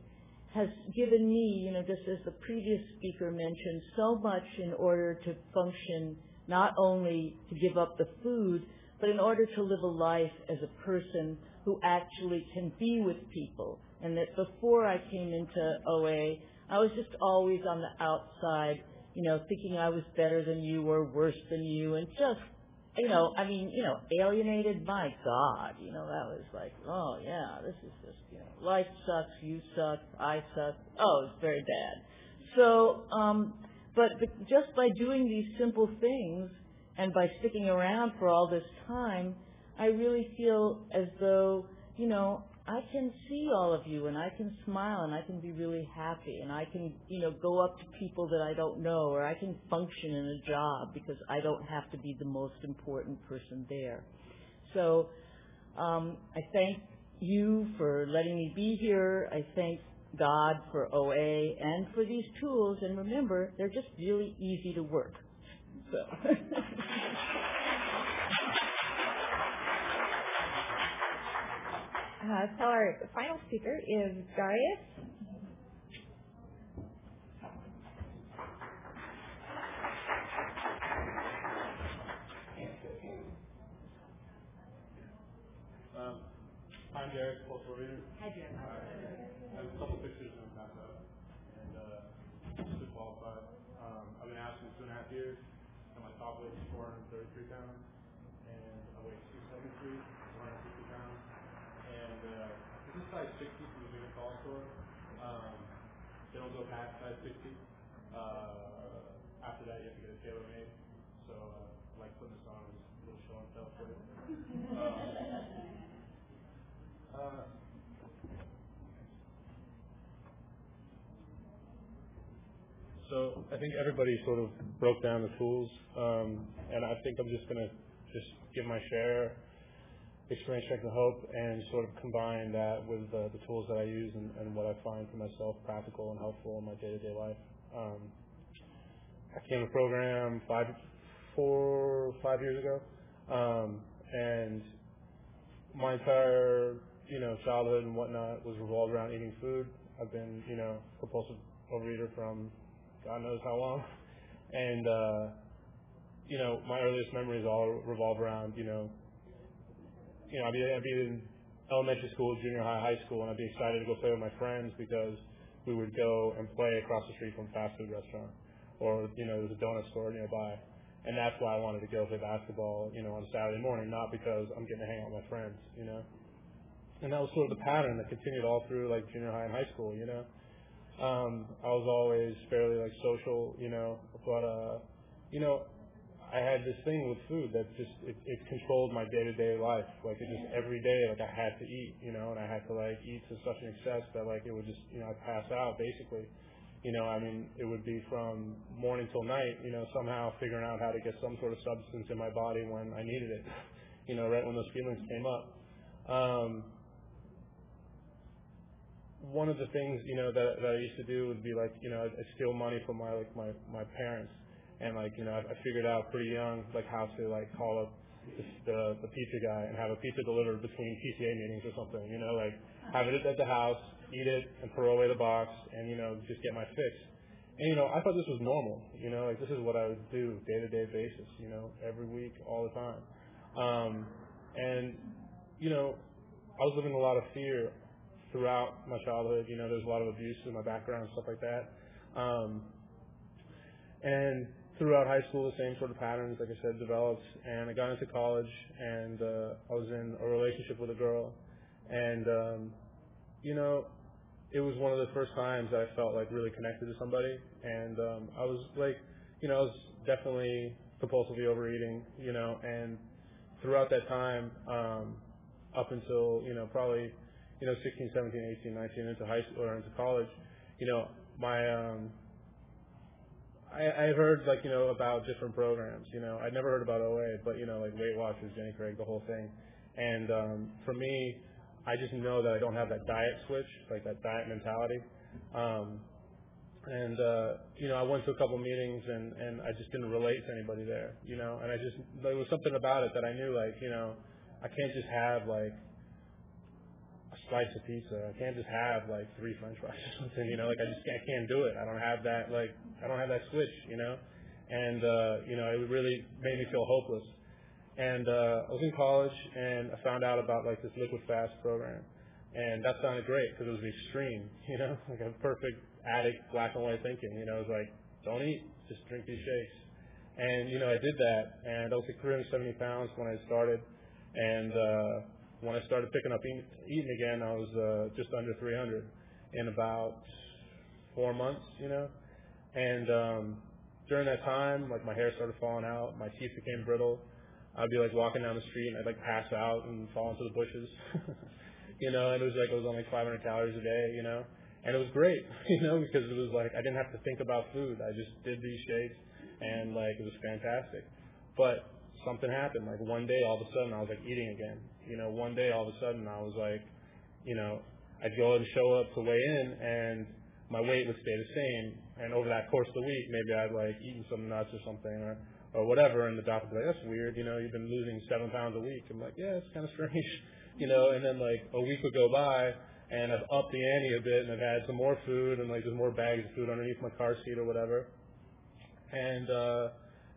has given me, you know, just as the previous speaker mentioned, so much in order to function, not only to give up the food, but in order to live a life as a person who actually can be with people. And that before I came into OA, I was just always on the outside, you know, thinking I was better than you or worse than you and just you know, I mean, you know, alienated. My God, you know, that was like, oh yeah, this is just, you know, life sucks, you suck, I suck. Oh, it's very bad. So, um, but, but just by doing these simple things and by sticking around for all this time, I really feel as though, you know, I can see all of you and I can smile and I can be really happy and I can, you know, go up to people that I don't know or I can function in a job because I don't have to be the most important person there. So um, I thank you for letting me be here. I thank God for OA and for these tools. And remember, they're just really easy to work. So. Uh, so our final speaker is Darius. Um, I'm Darius Polsorian. Hi, Darius. I have a couple pictures in my background and uh, to qualify. Um, I've been asking two and a half years, and my top weight is 433 pounds. Go past size 60. Uh, after that, you have to get a tailor made. So, uh, like putting this on is a little show and tell for you. Um, uh, so I think everybody sort of broke down the tools, um, and I think I'm just gonna just give my share, experience, strength, and hope, and sort of combine that with uh, the tools that I use and, and what I find for myself practical and helpful in my day-to-day life. Um, I came to the program five, four, five years ago, um, and my entire you know, childhood and whatnot was revolved around eating food. I've been, you know, compulsive overeater from God knows how long. And, uh, you know, my earliest memories all revolve around, you know, you know, I'd be, I'd be in elementary school, junior high, high school, and I'd be excited to go play with my friends because we would go and play across the street from a fast food restaurant. Or, you know, there's a donut store nearby. And that's why I wanted to go play basketball, you know, on Saturday morning, not because I'm getting to hang out with my friends, you know and that was sort of the pattern that continued all through like junior high and high school, you know. Um, I was always fairly like social, you know, but uh, you know, I had this thing with food that just it, it controlled my day to day life. Like it just every day, like I had to eat, you know, and I had to like eat to such an excess that like it would just, you know, I'd pass out basically. You know, I mean, it would be from morning till night, you know, somehow figuring out how to get some sort of substance in my body when I needed it, you know, right when those feelings came up. Um, one of the things you know that that I used to do would be like you know I'd steal money from my like my my parents and like you know I, I figured out pretty young like how to like call up the, the the pizza guy and have a pizza delivered between PTA meetings or something you know like have it at the house eat it and throw away the box and you know just get my fix and you know I thought this was normal you know like this is what I would do day to day basis you know every week all the time um and you know I was living a lot of fear throughout my childhood. You know, there's a lot of abuse in my background, stuff like that. Um, and throughout high school, the same sort of patterns, like I said, developed. And I got into college, and uh, I was in a relationship with a girl, and um, you know, it was one of the first times I felt like really connected to somebody. And um, I was like, you know, I was definitely compulsively overeating, you know, and throughout that time, um, up until you know probably you know, 16, 17, 18, 19 into high school or into college, you know, my um I, I heard like, you know, about different programs, you know. I'd never heard about OA, but you know, like Weight Watchers, Jenny Craig, the whole thing. And um for me, I just know that I don't have that diet switch, like that diet mentality. Um and uh you know, I went to a couple meetings and and I just didn't relate to anybody there, you know. And I just there was something about it that I knew like, you know, I can't just have like a slice of pizza. I can't just have like three French fries or something. You know, like I just I can't do it. I don't have that like I don't have that switch. You know, and uh, you know it really made me feel hopeless. And uh, I was in college and I found out about like this liquid fast program, and that sounded great because it was extreme. You know, like a perfect addict black and white thinking. You know, it was like don't eat, just drink these shakes. And you know I did that, and I was like 370 pounds when I started, and uh, when I started picking up eating, again, I was uh, just under 300 in about four months, you know. And um, during that time, like my hair started falling out, my teeth became brittle. I'd be like walking down the street and I'd like pass out and fall into the bushes, you know. And it was like I was on like 500 calories a day, you know. And it was great, you know, because it was like I didn't have to think about food. I just did these shakes, and like it was fantastic. But something happened. Like one day, all of a sudden, I was like eating again, you know, one day all of a sudden I was like, you know, I'd go and show up to weigh in and my weight would stay the same. And over that course of the week, maybe I'd like eaten some nuts or something or, or whatever. And the doctor would be like, that's weird. You know, you've been losing seven pounds a week. I'm like, yeah, it's kind of strange, you know, and then like a week would go by and I've upped the ante a bit and I've had some more food and like there's more bags of food underneath my car seat or whatever. And, uh,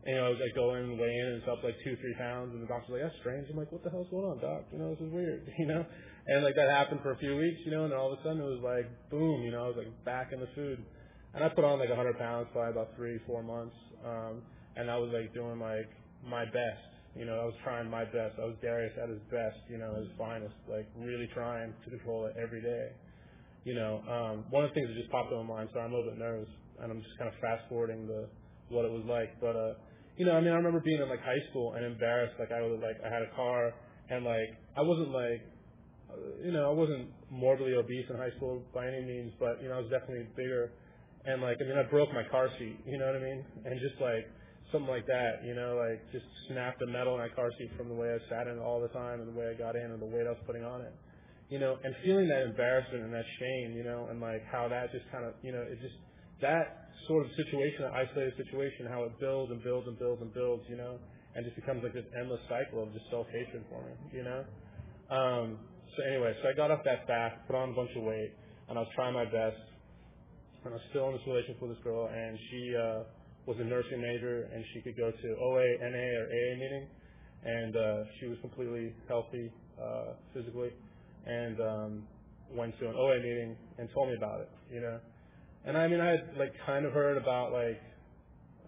And, you know, I was like go in, weigh in, and it's up like two, three pounds, and the doctor's like, that's strange. I'm like, what the hell's going on, doc? You know, this is weird, you know? And like that happened for a few weeks, you know, and then all of a sudden it was like, boom, you know, I was like back in the food. And I put on like a 100 pounds probably about three, four months. Um, and I was like doing like my best. You know, I was trying my best. I was Darius at his best, you know, his finest, like really trying to control it every day. You know, um, one of the things that just popped in my mind, so I'm a little bit nervous, and I'm just kind of fast forwarding the what it was like. But uh, you know, I mean, I remember being in like high school and embarrassed. Like I was like I had a car and like I wasn't like you know I wasn't morbidly obese in high school by any means, but you know I was definitely bigger. And like I mean, I broke my car seat. You know what I mean? And just like something like that, you know, like just snapped the metal in my car seat from the way I sat in it all the time and the way I got in and the weight I was putting on it. You know, and feeling that embarrassment and that shame, you know, and like how that just kind of, you know, it just that sort of situation, that isolated situation, how it builds and builds and builds and builds, you know, and just becomes like this endless cycle of just self hatred for me, you know. Um, so anyway, so I got off that fast, put on a bunch of weight, and I was trying my best, and I was still in this relationship with this girl, and she uh, was a nursing major, and she could go to OA, NA, or AA meeting, and uh, she was completely healthy uh, physically, and um, went to an OA meeting and told me about it, you know. And I mean, I had like kind of heard about like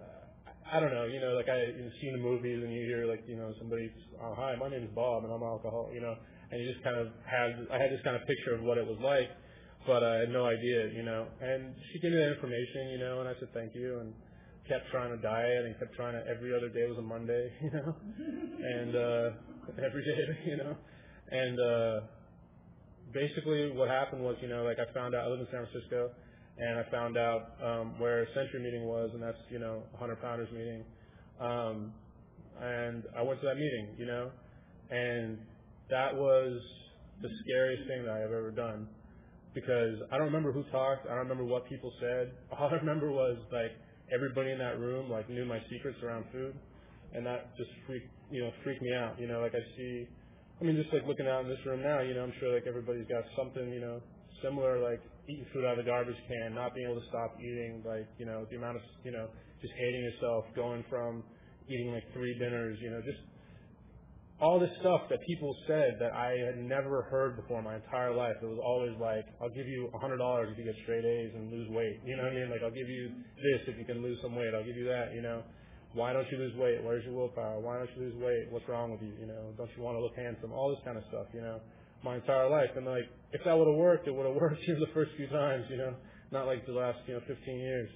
uh, I don't know, you know, like I you seen the movies and you hear like you know somebody, oh hi, my name is Bob and I'm alcoholic, you know, and you just kind of had I had this kind of picture of what it was like, but I had no idea, you know. And she gave me that information, you know, and I said thank you and kept trying to diet and kept trying to every other day was a Monday, you know, and uh every day, you know, and uh basically what happened was, you know, like I found out I live in San Francisco and I found out um, where Century meeting was, and that's you know 100 pounders meeting. Um, and I went to that meeting, you know, and that was the scariest thing that I have ever done because I don't remember who talked, I don't remember what people said. All I remember was like everybody in that room like knew my secrets around food, and that just freaked you know freaked me out. You know, like I see, I mean, just like looking out in this room now, you know, I'm sure like everybody's got something you know similar like eating food out of the garbage can, not being able to stop eating, like, you know, the amount of, you know, just hating yourself, going from eating like three dinners, you know, just all this stuff that people said that I had never heard before my entire life. It was always like, I'll give you a hundred dollars if you get straight A's and lose weight. You know what I mean? Like, I'll give you this if you can lose some weight. I'll give you that, you know. Why don't you lose weight? Where's your willpower? Why don't you lose weight? What's wrong with you? You know, don't you want to look handsome? All this kind of stuff, you know my entire life. And like, if that would have worked, it would have worked you know, the first few times, you know, not like the last, you know, 15 years.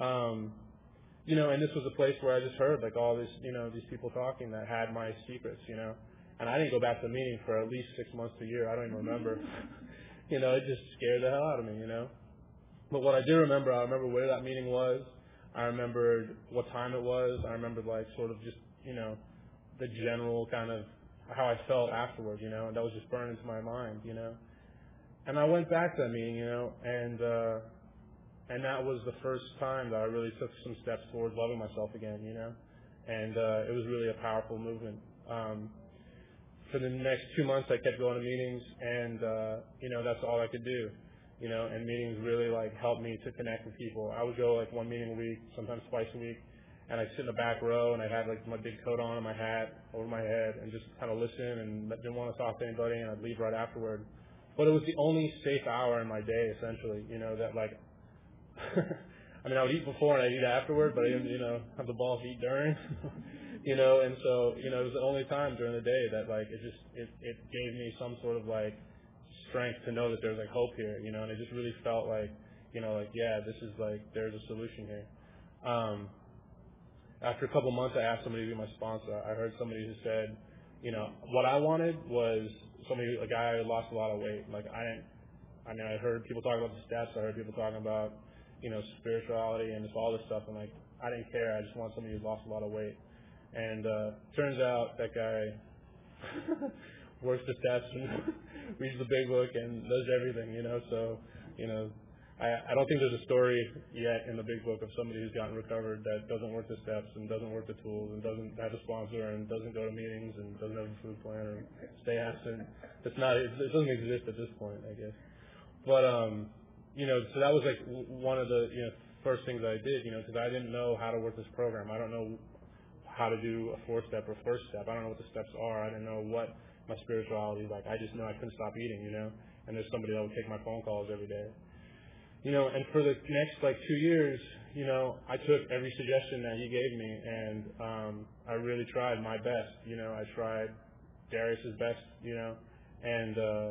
Um, you know, and this was a place where I just heard like all this, you know, these people talking that had my secrets, you know, and I didn't go back to the meeting for at least six months to a year. I don't even remember. you know, it just scared the hell out of me, you know. But what I do remember, I remember where that meeting was. I remembered what time it was. I remembered like sort of just, you know, the general kind of how I felt afterwards, you know, and that was just burned into my mind, you know. And I went back to that meeting, you know, and uh and that was the first time that I really took some steps towards loving myself again, you know. And uh it was really a powerful movement. Um for the next two months I kept going to meetings and uh you know, that's all I could do. You know, and meetings really like helped me to connect with people. I would go like one meeting a week, sometimes twice a week and I'd sit in the back row and I'd have like my big coat on and my hat over my head and just kind of listen and didn't want to talk to anybody and I'd leave right afterward. But it was the only safe hour in my day essentially, you know, that like I mean I would eat before and I'd eat afterward, but I didn't, you know, have the balls to eat during. you know, and so, you know, it was the only time during the day that like it just it, it gave me some sort of like strength to know that there's like hope here, you know, and it just really felt like, you know, like yeah, this is like there's a solution here. Um after a couple months, I asked somebody to be my sponsor. I heard somebody who said, you know, what I wanted was somebody, a guy who lost a lot of weight. Like I didn't, I mean, I heard people talking about the steps. I heard people talking about, you know, spirituality and just all this stuff. And like, I didn't care. I just want somebody who lost a lot of weight. And uh, turns out that guy works the steps and reads the big book and does everything, you know. So, you know, I, I don't think there's a story yet in the big book of somebody who's gotten recovered that doesn't work the steps and doesn't work the tools and doesn't have a sponsor and doesn't go to meetings and doesn't have a food plan or stay abstinent. It's not. It, it doesn't exist at this point, I guess. But um, you know, so that was like one of the you know first things I did, you know, because I didn't know how to work this program. I don't know how to do a four step or first step. I don't know what the steps are. I didn't know what my spirituality is like. I just know I couldn't stop eating, you know. And there's somebody that would take my phone calls every day. You know, and for the next like two years, you know, I took every suggestion that he gave me and um I really tried my best. You know, I tried Darius's best, you know, and uh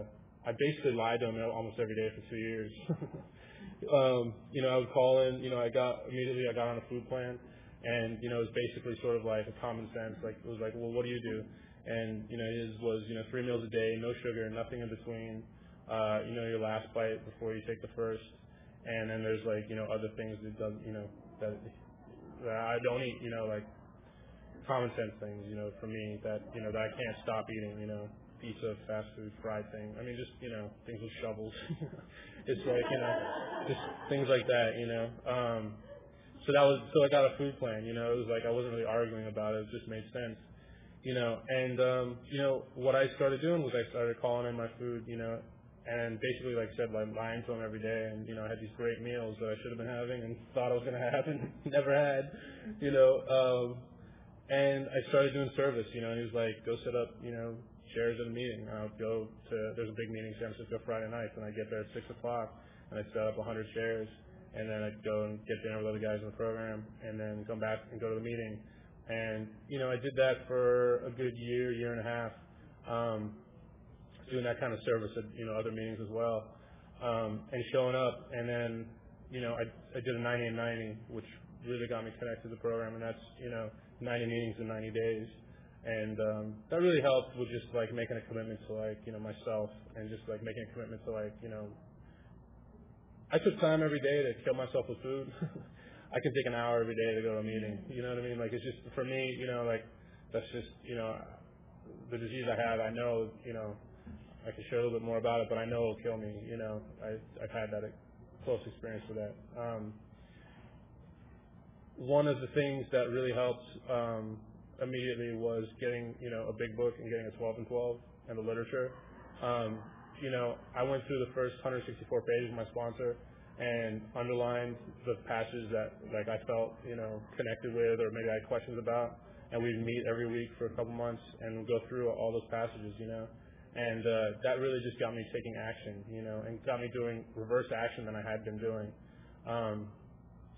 I basically lied to him almost every day for two years. um, you know, I would call in, you know, I got immediately I got on a food plan and, you know, it was basically sort of like a common sense, like it was like, Well, what do you do? And, you know, his was, you know, three meals a day, no sugar, nothing in between, uh, you know, your last bite before you take the first and then there's like, you know, other things that does you know, that that I don't eat, you know, like common sense things, you know, for me that, you know, that I can't stop eating, you know, pizza, fast food, fried thing. I mean, just, you know, things with shovels. it's like, you know, just things like that, you know. Um, so that was, so I got a food plan, you know, it was like I wasn't really arguing about it, it just made sense, you know, and, um, you know, what I started doing was I started calling in my food, you know, and basically, like I said, like lying to him every day, and you know, I had these great meals that I should have been having and thought I was to have and never had, you know. Um, and I started doing service, you know, and he was like, "Go set up, you know, chairs at a meeting." I would go to there's a big meeting in San Francisco Friday nights, and I get there at six o'clock, and I set up 100 chairs, and then I'd go and get dinner with other guys in the program, and then come back and go to the meeting. And you know, I did that for a good year, year and a half. Um, doing that kind of service at you know other meetings as well, um, and showing up. And then you know I I did a 90 and 90, which really got me connected to the program, and that's you know 90 meetings in 90 days. And um, that really helped with just like making a commitment to like you know myself and just like making a commitment to like you know I took time every day to kill myself with food. I can take an hour every day to go to a meeting. You know what I mean? Like it's just for me, you know, like that's just you know the disease I have. I know you know I can share a little bit more about it, but I know it'll kill me. You know, I, I've had that close experience with that. Um, one of the things that really helped um, immediately was getting, you know, a big book and getting a 12 and 12 and the literature. Um, you know, I went through the first 164 pages of my sponsor and underlined the passages that like I felt, you know, connected with or maybe I had questions about. And we'd meet every week for a couple months and go through all those passages, you know and uh, that really just got me taking action, you know, and got me doing reverse action than I had been doing. Um,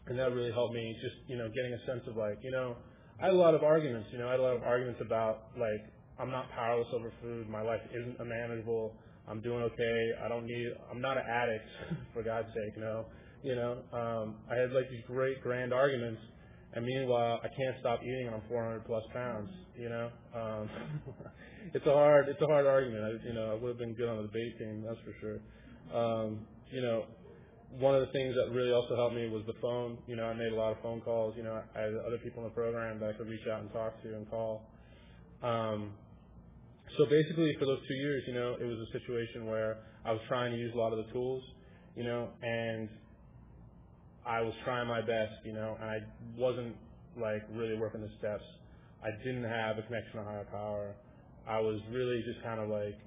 and that really helped me just, you know, getting a sense of like, you know, I had a lot of arguments, you know, I had a lot of arguments about like, I'm not powerless over food, my life isn't unmanageable, I'm doing okay, I don't need, I'm not an addict, for God's sake, no, you know, um, I had like these great grand arguments, and meanwhile, I can't stop eating and I'm 400 plus pounds, you know, um, it's a hard it's a hard argument. I, you know, I would have been good on the debate team, that's for sure. Um, you know, one of the things that really also helped me was the phone. You know, I made a lot of phone calls. You know, I had other people in the program that I could reach out and talk to and call. Um, so basically, for those two years, you know, it was a situation where I was trying to use a lot of the tools, you know, and I was trying my best, you know, and I wasn't like really working the steps. I didn't have a connection to higher power. I was really just kind of like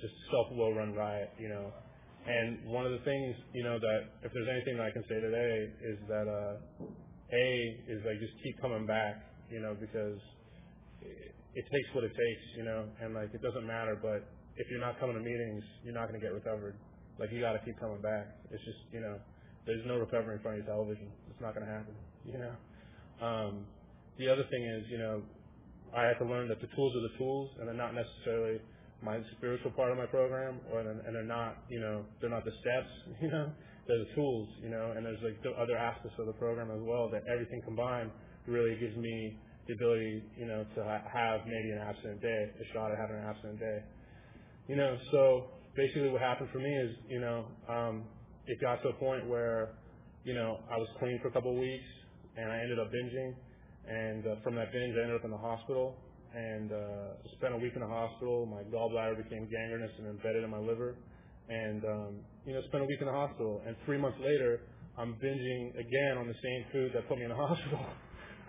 just self will run riot, you know. And one of the things, you know, that if there's anything that I can say today is that uh A is like just keep coming back, you know, because it, it takes what it takes, you know, and like it doesn't matter, but if you're not coming to meetings, you're not going to get recovered. Like you got to keep coming back. It's just, you know, there's no recovery in front of your television. It's not going to happen, you know. Um, the other thing is, you know, I had to learn that the tools are the tools, and they're not necessarily my spiritual part of my program, or and they're not, you know, they're not the steps, you know, they're the tools, you know, and there's like the other aspects of the program as well that everything combined really gives me the ability, you know, to ha- have maybe an abstinent day, a shot at having an abstinent day, you know. So basically, what happened for me is, you know, um, it got to a point where, you know, I was clean for a couple of weeks, and I ended up binging and uh, from that binge, I ended up in the hospital and uh, spent a week in the hospital. My gallbladder became gangrenous and embedded in my liver, and um, you know, spent a week in the hospital. And three months later, I'm binging again on the same food that put me in the hospital,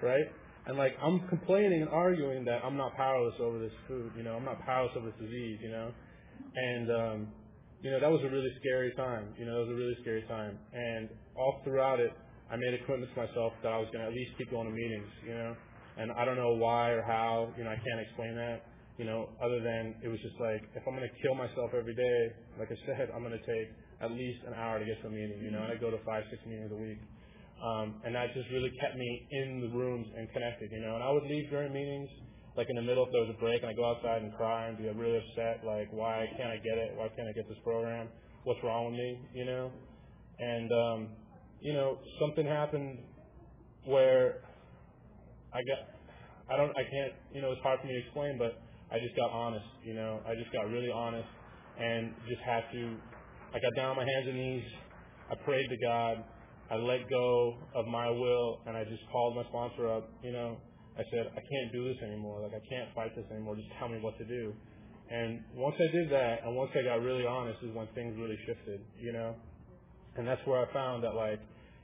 right? And like I'm complaining and arguing that I'm not powerless over this food, you know, I'm not powerless over this disease, you know, and um, you know that was a really scary time, you know, it was a really scary time. And all throughout it, I made a commitment to myself that I was going to at least keep going to meetings, you know. And I don't know why or how, you know, I can't explain that, you know, other than it was just like, if I'm going to kill myself every day, like I said, I'm going to take at least an hour to get to a meeting, you know, and I go to five, six meetings a week. Um, and that just really kept me in the rooms and connected, you know, and I would leave during meetings, like in the middle if there was a break and I go outside and cry and be really upset, like why can't I get it? Why can't I get this program? What's wrong with me? You know? And um, you know, something happened where I got I don't I can't you know, it's hard for me to explain but I just got honest, you know. I just got really honest and just had to I got down on my hands and knees, I prayed to God, I let go of my will and I just called my sponsor up, you know, I said, I can't do this anymore. Like, I can't fight this anymore. Just tell me what to do. And once I did that, and once I got really honest, is when things really shifted, you know. And that's where I found that, like,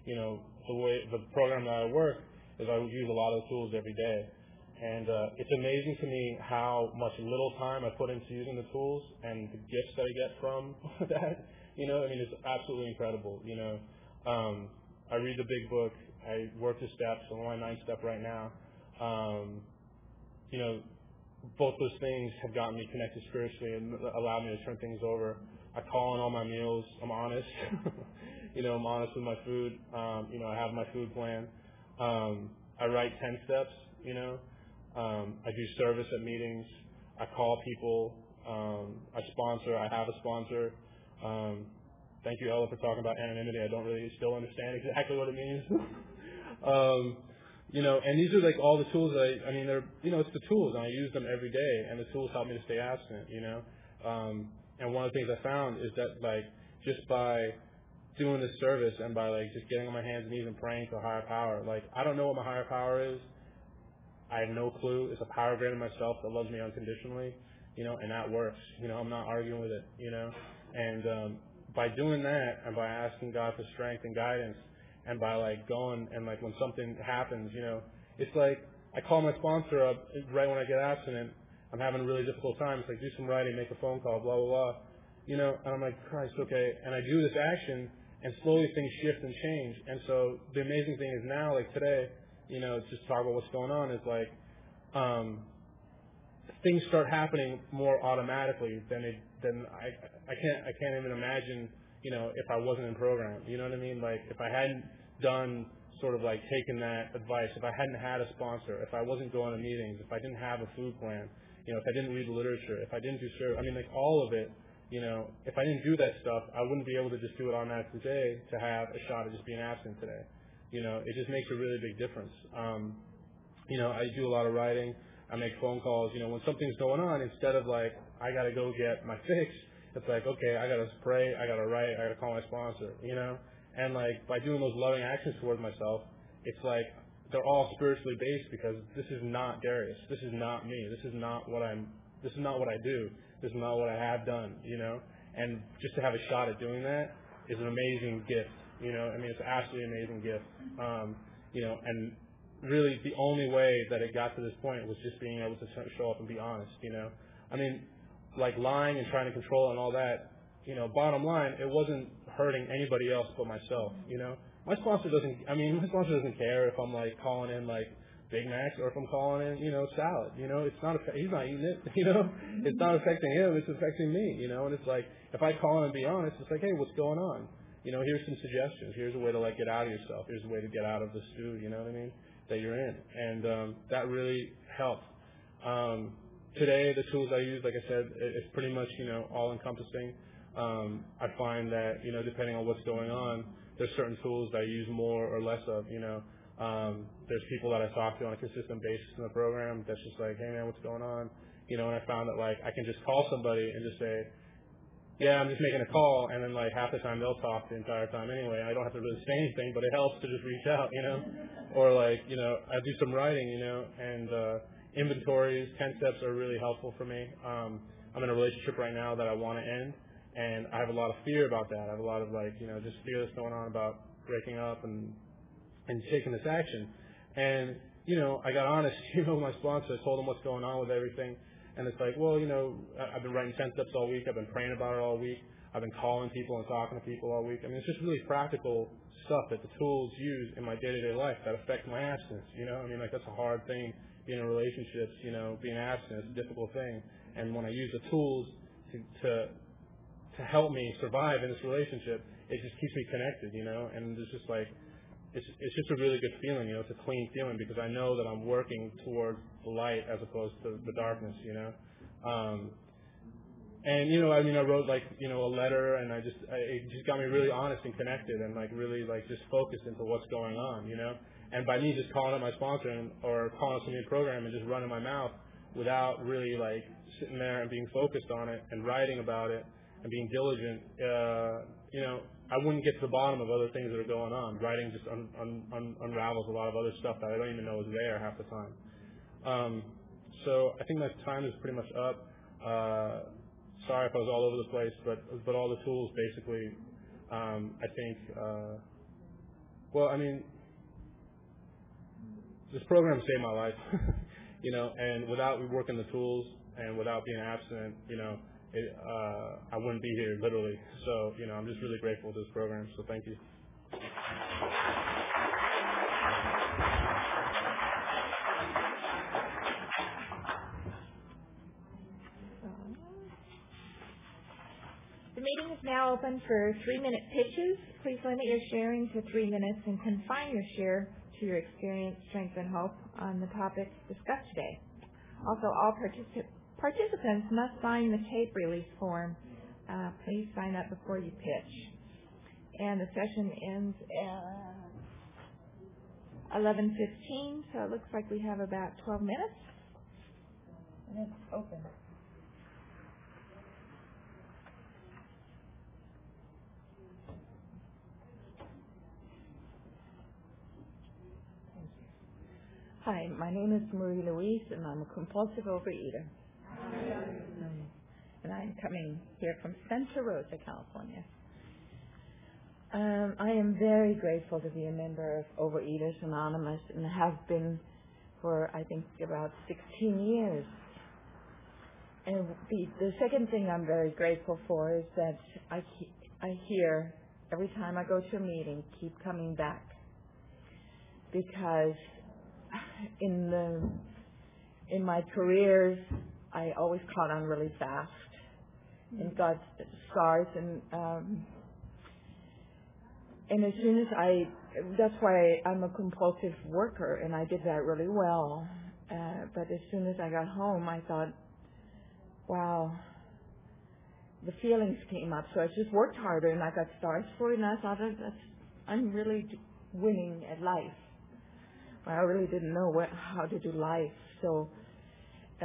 you know, the way the program that I work is I use a lot of tools every day. And uh, it's amazing to me how much little time I put into using the tools and the gifts that I get from that. You know, I mean, it's absolutely incredible. You know, um, I read the big book. I work the steps. I'm on my ninth step right now. Um, you know, both those things have gotten me connected spiritually and allowed me to turn things over. I call on all my meals. I'm honest. you know, I'm honest with my food. Um, you know, I have my food plan. Um, I write 10 steps, you know. Um, I do service at meetings. I call people. Um, I sponsor. I have a sponsor. Um, thank you, Ella, for talking about anonymity. I don't really still understand exactly what it means. um, you know, and these are like all the tools that I, I mean, they're, you know, it's the tools and I use them every day and the tools help me to stay abstinent, you know. Um, and one of the things I found is that like just by doing this service and by like just getting on my hands and knees and praying to a higher power, like I don't know what my higher power is. I have no clue. It's a power greater than myself that loves me unconditionally, you know, and that works. You know, I'm not arguing with it, you know. And um, by doing that and by asking God for strength and guidance, and by like going and like when something happens, you know, it's like I call my sponsor up right when I get abstinent. I'm having a really difficult time. It's like do some writing, make a phone call, blah blah blah. You know, and I'm like, Christ, okay. And I do this action, and slowly things shift and change. And so the amazing thing is now, like today, you know, just talk about what's going on is like, um, things start happening more automatically than it than I I can't I can't even imagine you know, if I wasn't in program. You know what I mean? Like if I hadn't done sort of like taken that advice, if I hadn't had a sponsor, if I wasn't going to meetings, if I didn't have a food plan, you know, if I didn't read the literature, if I didn't do serve, I mean, like all of it, you know, if I didn't do that stuff, I wouldn't be able to just do it automatically today to have a shot at just being abstinent today. You know, it just makes a really big difference. Um, you know, I do a lot of writing. I make phone calls. You know, when something's going on, instead of like I got to go get my fix, it's like, okay, I gotta pray, I gotta write, I gotta call my sponsor, you know? And like by doing those loving actions towards myself, it's like they're all spiritually based because this is not Darius. This is not me. This is not what I'm this is not what I do. This is not what I have done, you know? And just to have a shot at doing that is an amazing gift. You know, I mean it's an absolutely amazing gift. Um, you know, and really the only way that it got to this point was just being able to show up and be honest, you know. I mean, like lying and trying to control and all that, you know, bottom line, it wasn't hurting anybody else but myself, you know. My sponsor doesn't, I mean, my sponsor doesn't care if I'm like calling in like Big Macs or if I'm calling in, you know, salad, you know, it's not, he's not eating it, you know, it's not affecting him, it's affecting me, you know, and it's like, if I call in and be honest, it's like, hey, what's going on? You know, here's some suggestions, here's a way to like get out of yourself, here's a way to get out of the stew, you know what I mean, that you're in. And, um, that really helped. Um, today, the tools I use, like I said, it's pretty much, you know, all encompassing. Um, I find that, you know, depending on what's going on, there's certain tools that I use more or less of, you know. Um, there's people that I talk to on a consistent basis in the program that's just like, hey man, what's going on? You know, and I found that like I can just call somebody and just say, yeah, I'm just making a call, and then like half the time they'll talk the entire time anyway. I don't have to really say anything, but it helps to just reach out, you know. Or like, you know, I do some writing, you know, and uh, inventories, 10 steps are really helpful for me. Um, I'm in a relationship right now that I want to end, and I have a lot of fear about that. I have a lot of like, you know, just fear that's going on about breaking up and and taking this action. And you know, I got honest, you know, my sponsor. I told him what's going on with everything, and it's like, well, you know, I've been writing 10 steps all week. I've been praying about it all week. I've been calling people and talking to people all week. I mean, it's just really practical stuff that the tools use in my day-to-day life that affect my abstinence. You know, I mean, like that's a hard thing being in relationships. You know, being abstinent is a difficult thing. And when I use the tools to to to help me survive in this relationship, it just keeps me connected. You know, and it's just like it's it's just a really good feeling. You know, it's a clean feeling because I know that I'm working towards the light as opposed to the darkness. You know. Um, and you know, I mean, I wrote like you know a letter, and I just I, it just got me really honest and connected, and like really like just focused into what's going on, you know. And by me just calling up my sponsor and, or calling up some new program and just running my mouth without really like sitting there and being focused on it and writing about it and being diligent, uh, you know, I wouldn't get to the bottom of other things that are going on. Writing just un, un, un, unravels a lot of other stuff that I don't even know is there half the time. Um, so I think my time is pretty much up. Uh, sorry if I was all over the place, but but all the tools basically, um, I think. Uh, well, I mean, this program saved my life, you know, and without working the tools and without being abstinent, you know, it, uh, I wouldn't be here literally. So, you know, I'm just really grateful to this program. So, thank you. The meeting is now open for three-minute pitches. Please limit your sharing to three minutes and confine your share to your experience, strength, and hope on the topics discussed today. Also, all participants must sign the tape release form. Uh, please sign up before you pitch. And the session ends at 11:15, so it looks like we have about 12 minutes. And it's open. Hi, my name is Marie Louise, and I'm a compulsive overeater. And I'm coming here from Santa Rosa, California. Um, I am very grateful to be a member of Overeaters Anonymous and have been for, I think, about 16 years. And the, the second thing I'm very grateful for is that I, I hear every time I go to a meeting, keep coming back. Because in the in my careers, I always caught on really fast and got scars and um, and as soon as I that's why I'm a compulsive worker and I did that really well. Uh, but as soon as I got home, I thought, wow, the feelings came up. So I just worked harder and I got stars for it. And I thought, that's I'm really winning at life. I really didn't know what, how to do life. So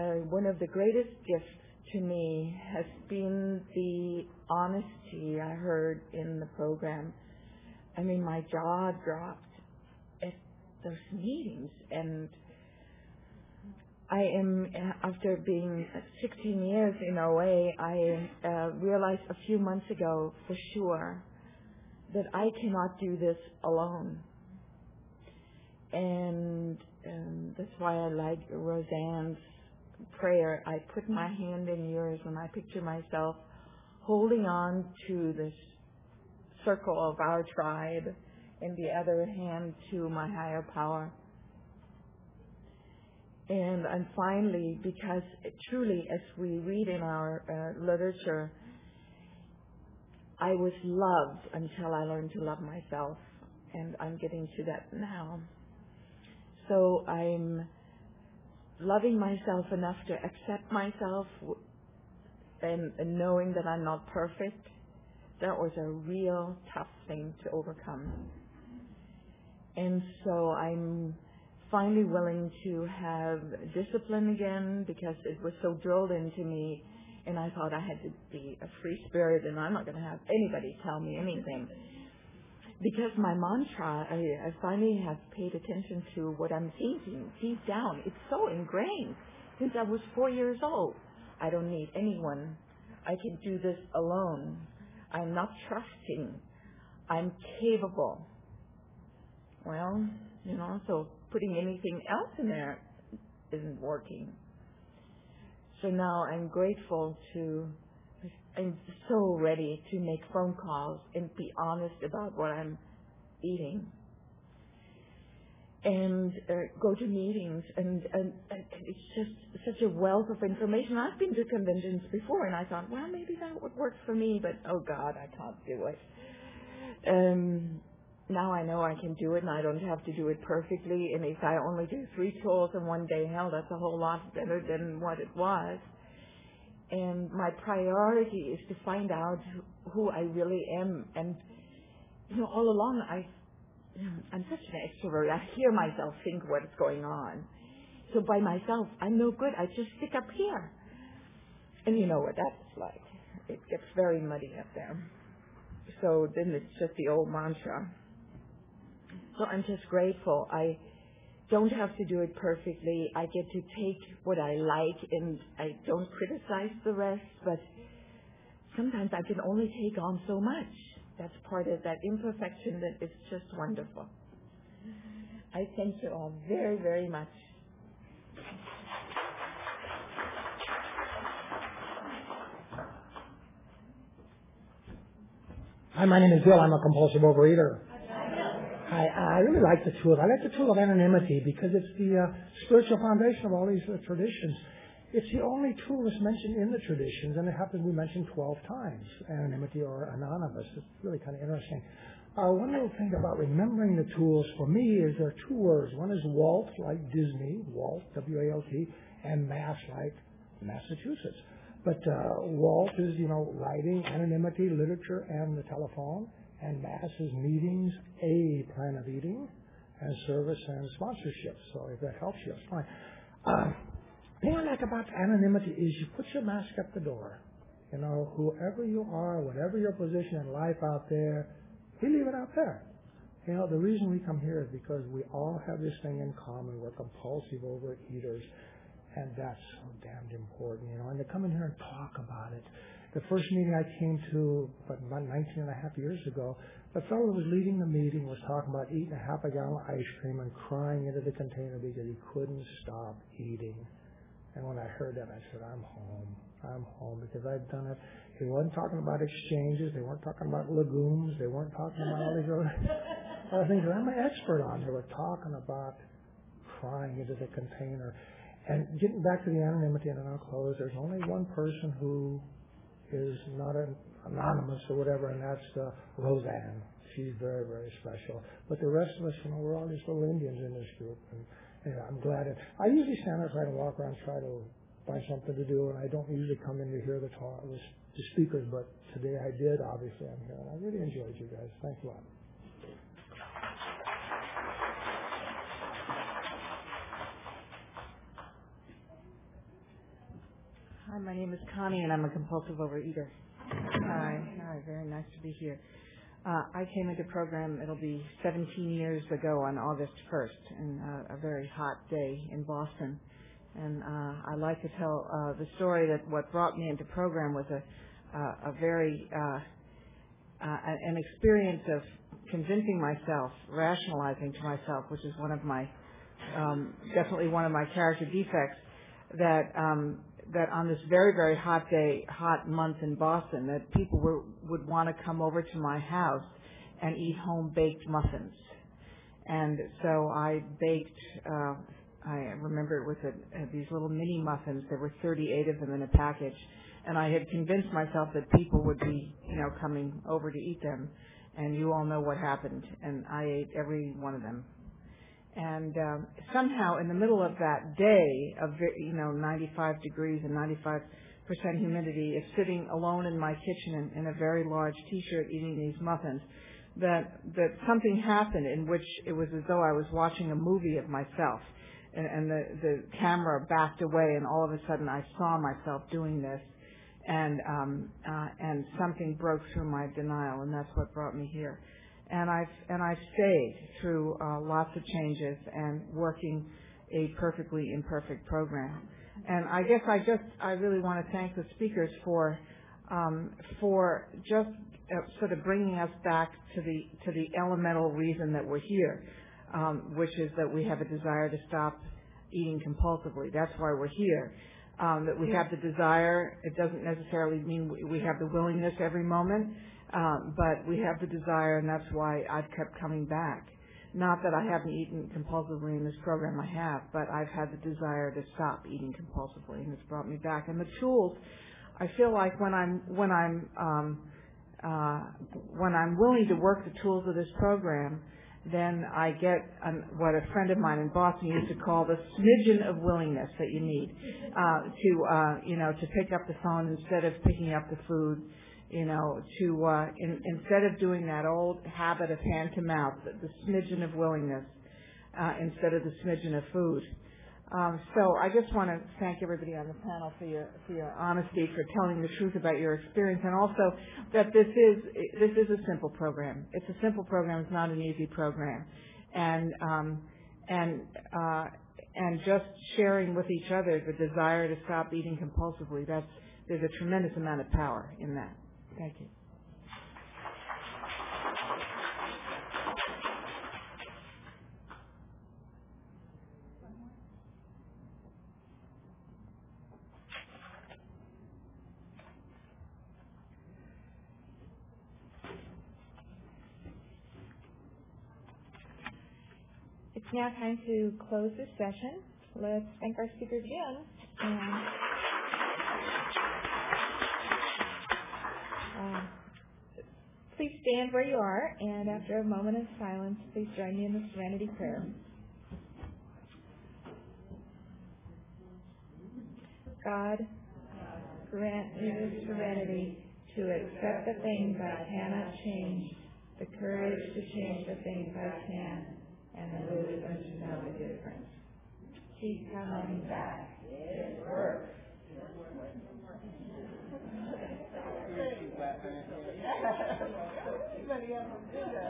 one of the greatest gifts to me has been the honesty I heard in the program. I mean, my jaw dropped at those meetings, and I am after being 16 years in OA. I uh, realized a few months ago for sure that I cannot do this alone and um, that's why I like Roseanne's prayer. I put my hand in yours and I picture myself holding on to this circle of our tribe and the other hand to my higher power. And and finally, because truly, as we read in our uh, literature, I was loved until I learned to love myself, and I'm getting to that now. So I'm loving myself enough to accept myself and, and knowing that I'm not perfect. That was a real tough thing to overcome. And so I'm finally willing to have discipline again because it was so drilled into me and I thought I had to be a free spirit and I'm not going to have anybody tell me anything because my mantra, I, I finally have paid attention to what I'm thinking deep down. It's so ingrained since I was four years old. I don't need anyone. I can do this alone. I'm not trusting. I'm capable. Well, you know, so putting anything else in there isn't working. So now I'm grateful to I'm so ready to make phone calls and be honest about what I'm eating and uh, go to meetings and, and, and it's just such a wealth of information. I've been to conventions before and I thought, well, maybe that would work for me, but oh God, I can't do it. Um, now I know I can do it and I don't have to do it perfectly. And if I only do three tools in one day, hell, that's a whole lot better than what it was. And my priority is to find out who I really am. And, you know, all along I, I'm such an extrovert. I hear myself think what's going on. So by myself, I'm no good. I just stick up here. And you know what that's like. It gets very muddy up there. So then it's just the old mantra. So I'm just grateful. I don't have to do it perfectly. I get to take what I like and I don't criticize the rest, but sometimes I can only take on so much. That's part of that imperfection that is just wonderful. I thank you all very, very much. Hi, my name is Bill. I'm a compulsive overeater. I, I really like the tool. I like the tool of anonymity because it's the uh, spiritual foundation of all these uh, traditions. It's the only tool that's mentioned in the traditions, and it happens to be mentioned 12 times, anonymity or anonymous. It's really kind of interesting. Uh, one little thing about remembering the tools for me is there are two words. One is Walt, like Disney, Walt, W-A-L-T, and Mass, like Massachusetts. But uh, Walt is, you know, writing, anonymity, literature, and the telephone. And Mass is meetings, a plan of eating, and service and sponsorship. So if that helps you, it's fine. Uh, thing I like about anonymity is you put your mask at the door. You know, whoever you are, whatever your position in life out there, we leave it out there. You know, the reason we come here is because we all have this thing in common. We're compulsive overeaters. And that's so damned important, you know. And to come in here and talk about it. The first meeting I came to, about 19 and a half years ago, the fellow who was leading the meeting was talking about eating a half a gallon of ice cream and crying into the container because he couldn't stop eating. And when I heard that, I said, I'm home. I'm home because I've done it. He wasn't talking about exchanges. They weren't talking about legumes. They weren't talking about all these other, other things that I'm an expert on. They were talking about crying into the container. And getting back to the anonymity, and I'll close, there's only one person who is not an anonymous or whatever, and that's uh, Roseanne. She's very, very special. But the rest of us, you know, we're all these little Indians in this group. And yeah, I'm glad. It, I usually stand outside and walk around, try to find something to do, and I don't usually come in to hear the talk, the, the speakers, but today I did. Obviously, I'm here, and I really enjoyed you guys. Thanks a lot. Hi, my name is Connie, and I'm a compulsive overeater. Hi, hi, very nice to be here. Uh, I came into program, it'll be 17 years ago on August 1st, and uh, a very hot day in Boston. And uh, I like to tell uh, the story that what brought me into program was a, uh, a very, uh, uh, an experience of convincing myself, rationalizing to myself, which is one of my, um, definitely one of my character defects, that um, that on this very, very hot day, hot month in Boston, that people were, would want to come over to my house and eat home baked muffins. And so I baked, uh, I remember it was a, a, these little mini muffins. There were 38 of them in a package. And I had convinced myself that people would be, you know, coming over to eat them. And you all know what happened. And I ate every one of them and um, somehow in the middle of that day of you know 95 degrees and 95 percent humidity, is sitting alone in my kitchen in, in a very large T-shirt eating these muffins, that that something happened in which it was as though I was watching a movie of myself, and, and the the camera backed away, and all of a sudden I saw myself doing this, and um, uh, and something broke through my denial, and that's what brought me here and I've and I've stayed through uh, lots of changes and working a perfectly imperfect program. And I guess I just I really want to thank the speakers for um, for just uh, sort of bringing us back to the to the elemental reason that we're here, um, which is that we have a desire to stop eating compulsively. That's why we're here. um, that we have the desire. It doesn't necessarily mean we- we have the willingness every moment, um, but we have the desire, and that's why I've kept coming back. Not that I haven't eaten compulsively in this program, I have, but I've had the desire to stop eating compulsively, and it's brought me back. And the tools, I feel like when I'm when I'm um, uh, when I'm willing to work the tools of this program, then I get um, what a friend of mine in Boston used to call the smidgen of willingness that you need uh, to, uh, you know, to pick up the phone instead of picking up the food, you know, to uh, in, instead of doing that old habit of hand to mouth, the, the smidgen of willingness uh, instead of the smidgen of food. Um, so I just want to thank everybody on the panel for your for your honesty, for telling the truth about your experience, and also that this is this is a simple program. It's a simple program. It's not an easy program, and um, and uh, and just sharing with each other the desire to stop eating compulsively. That's there's a tremendous amount of power in that. Thank you. It's now time to close this session. Let's thank our speaker, Jim. Uh, please stand where you are, and after a moment of silence, please join me in the serenity prayer. God, grant me the serenity to accept the things I cannot change, the courage to change the things I can, and the wisdom to know the difference. Keep coming back. It works. مليان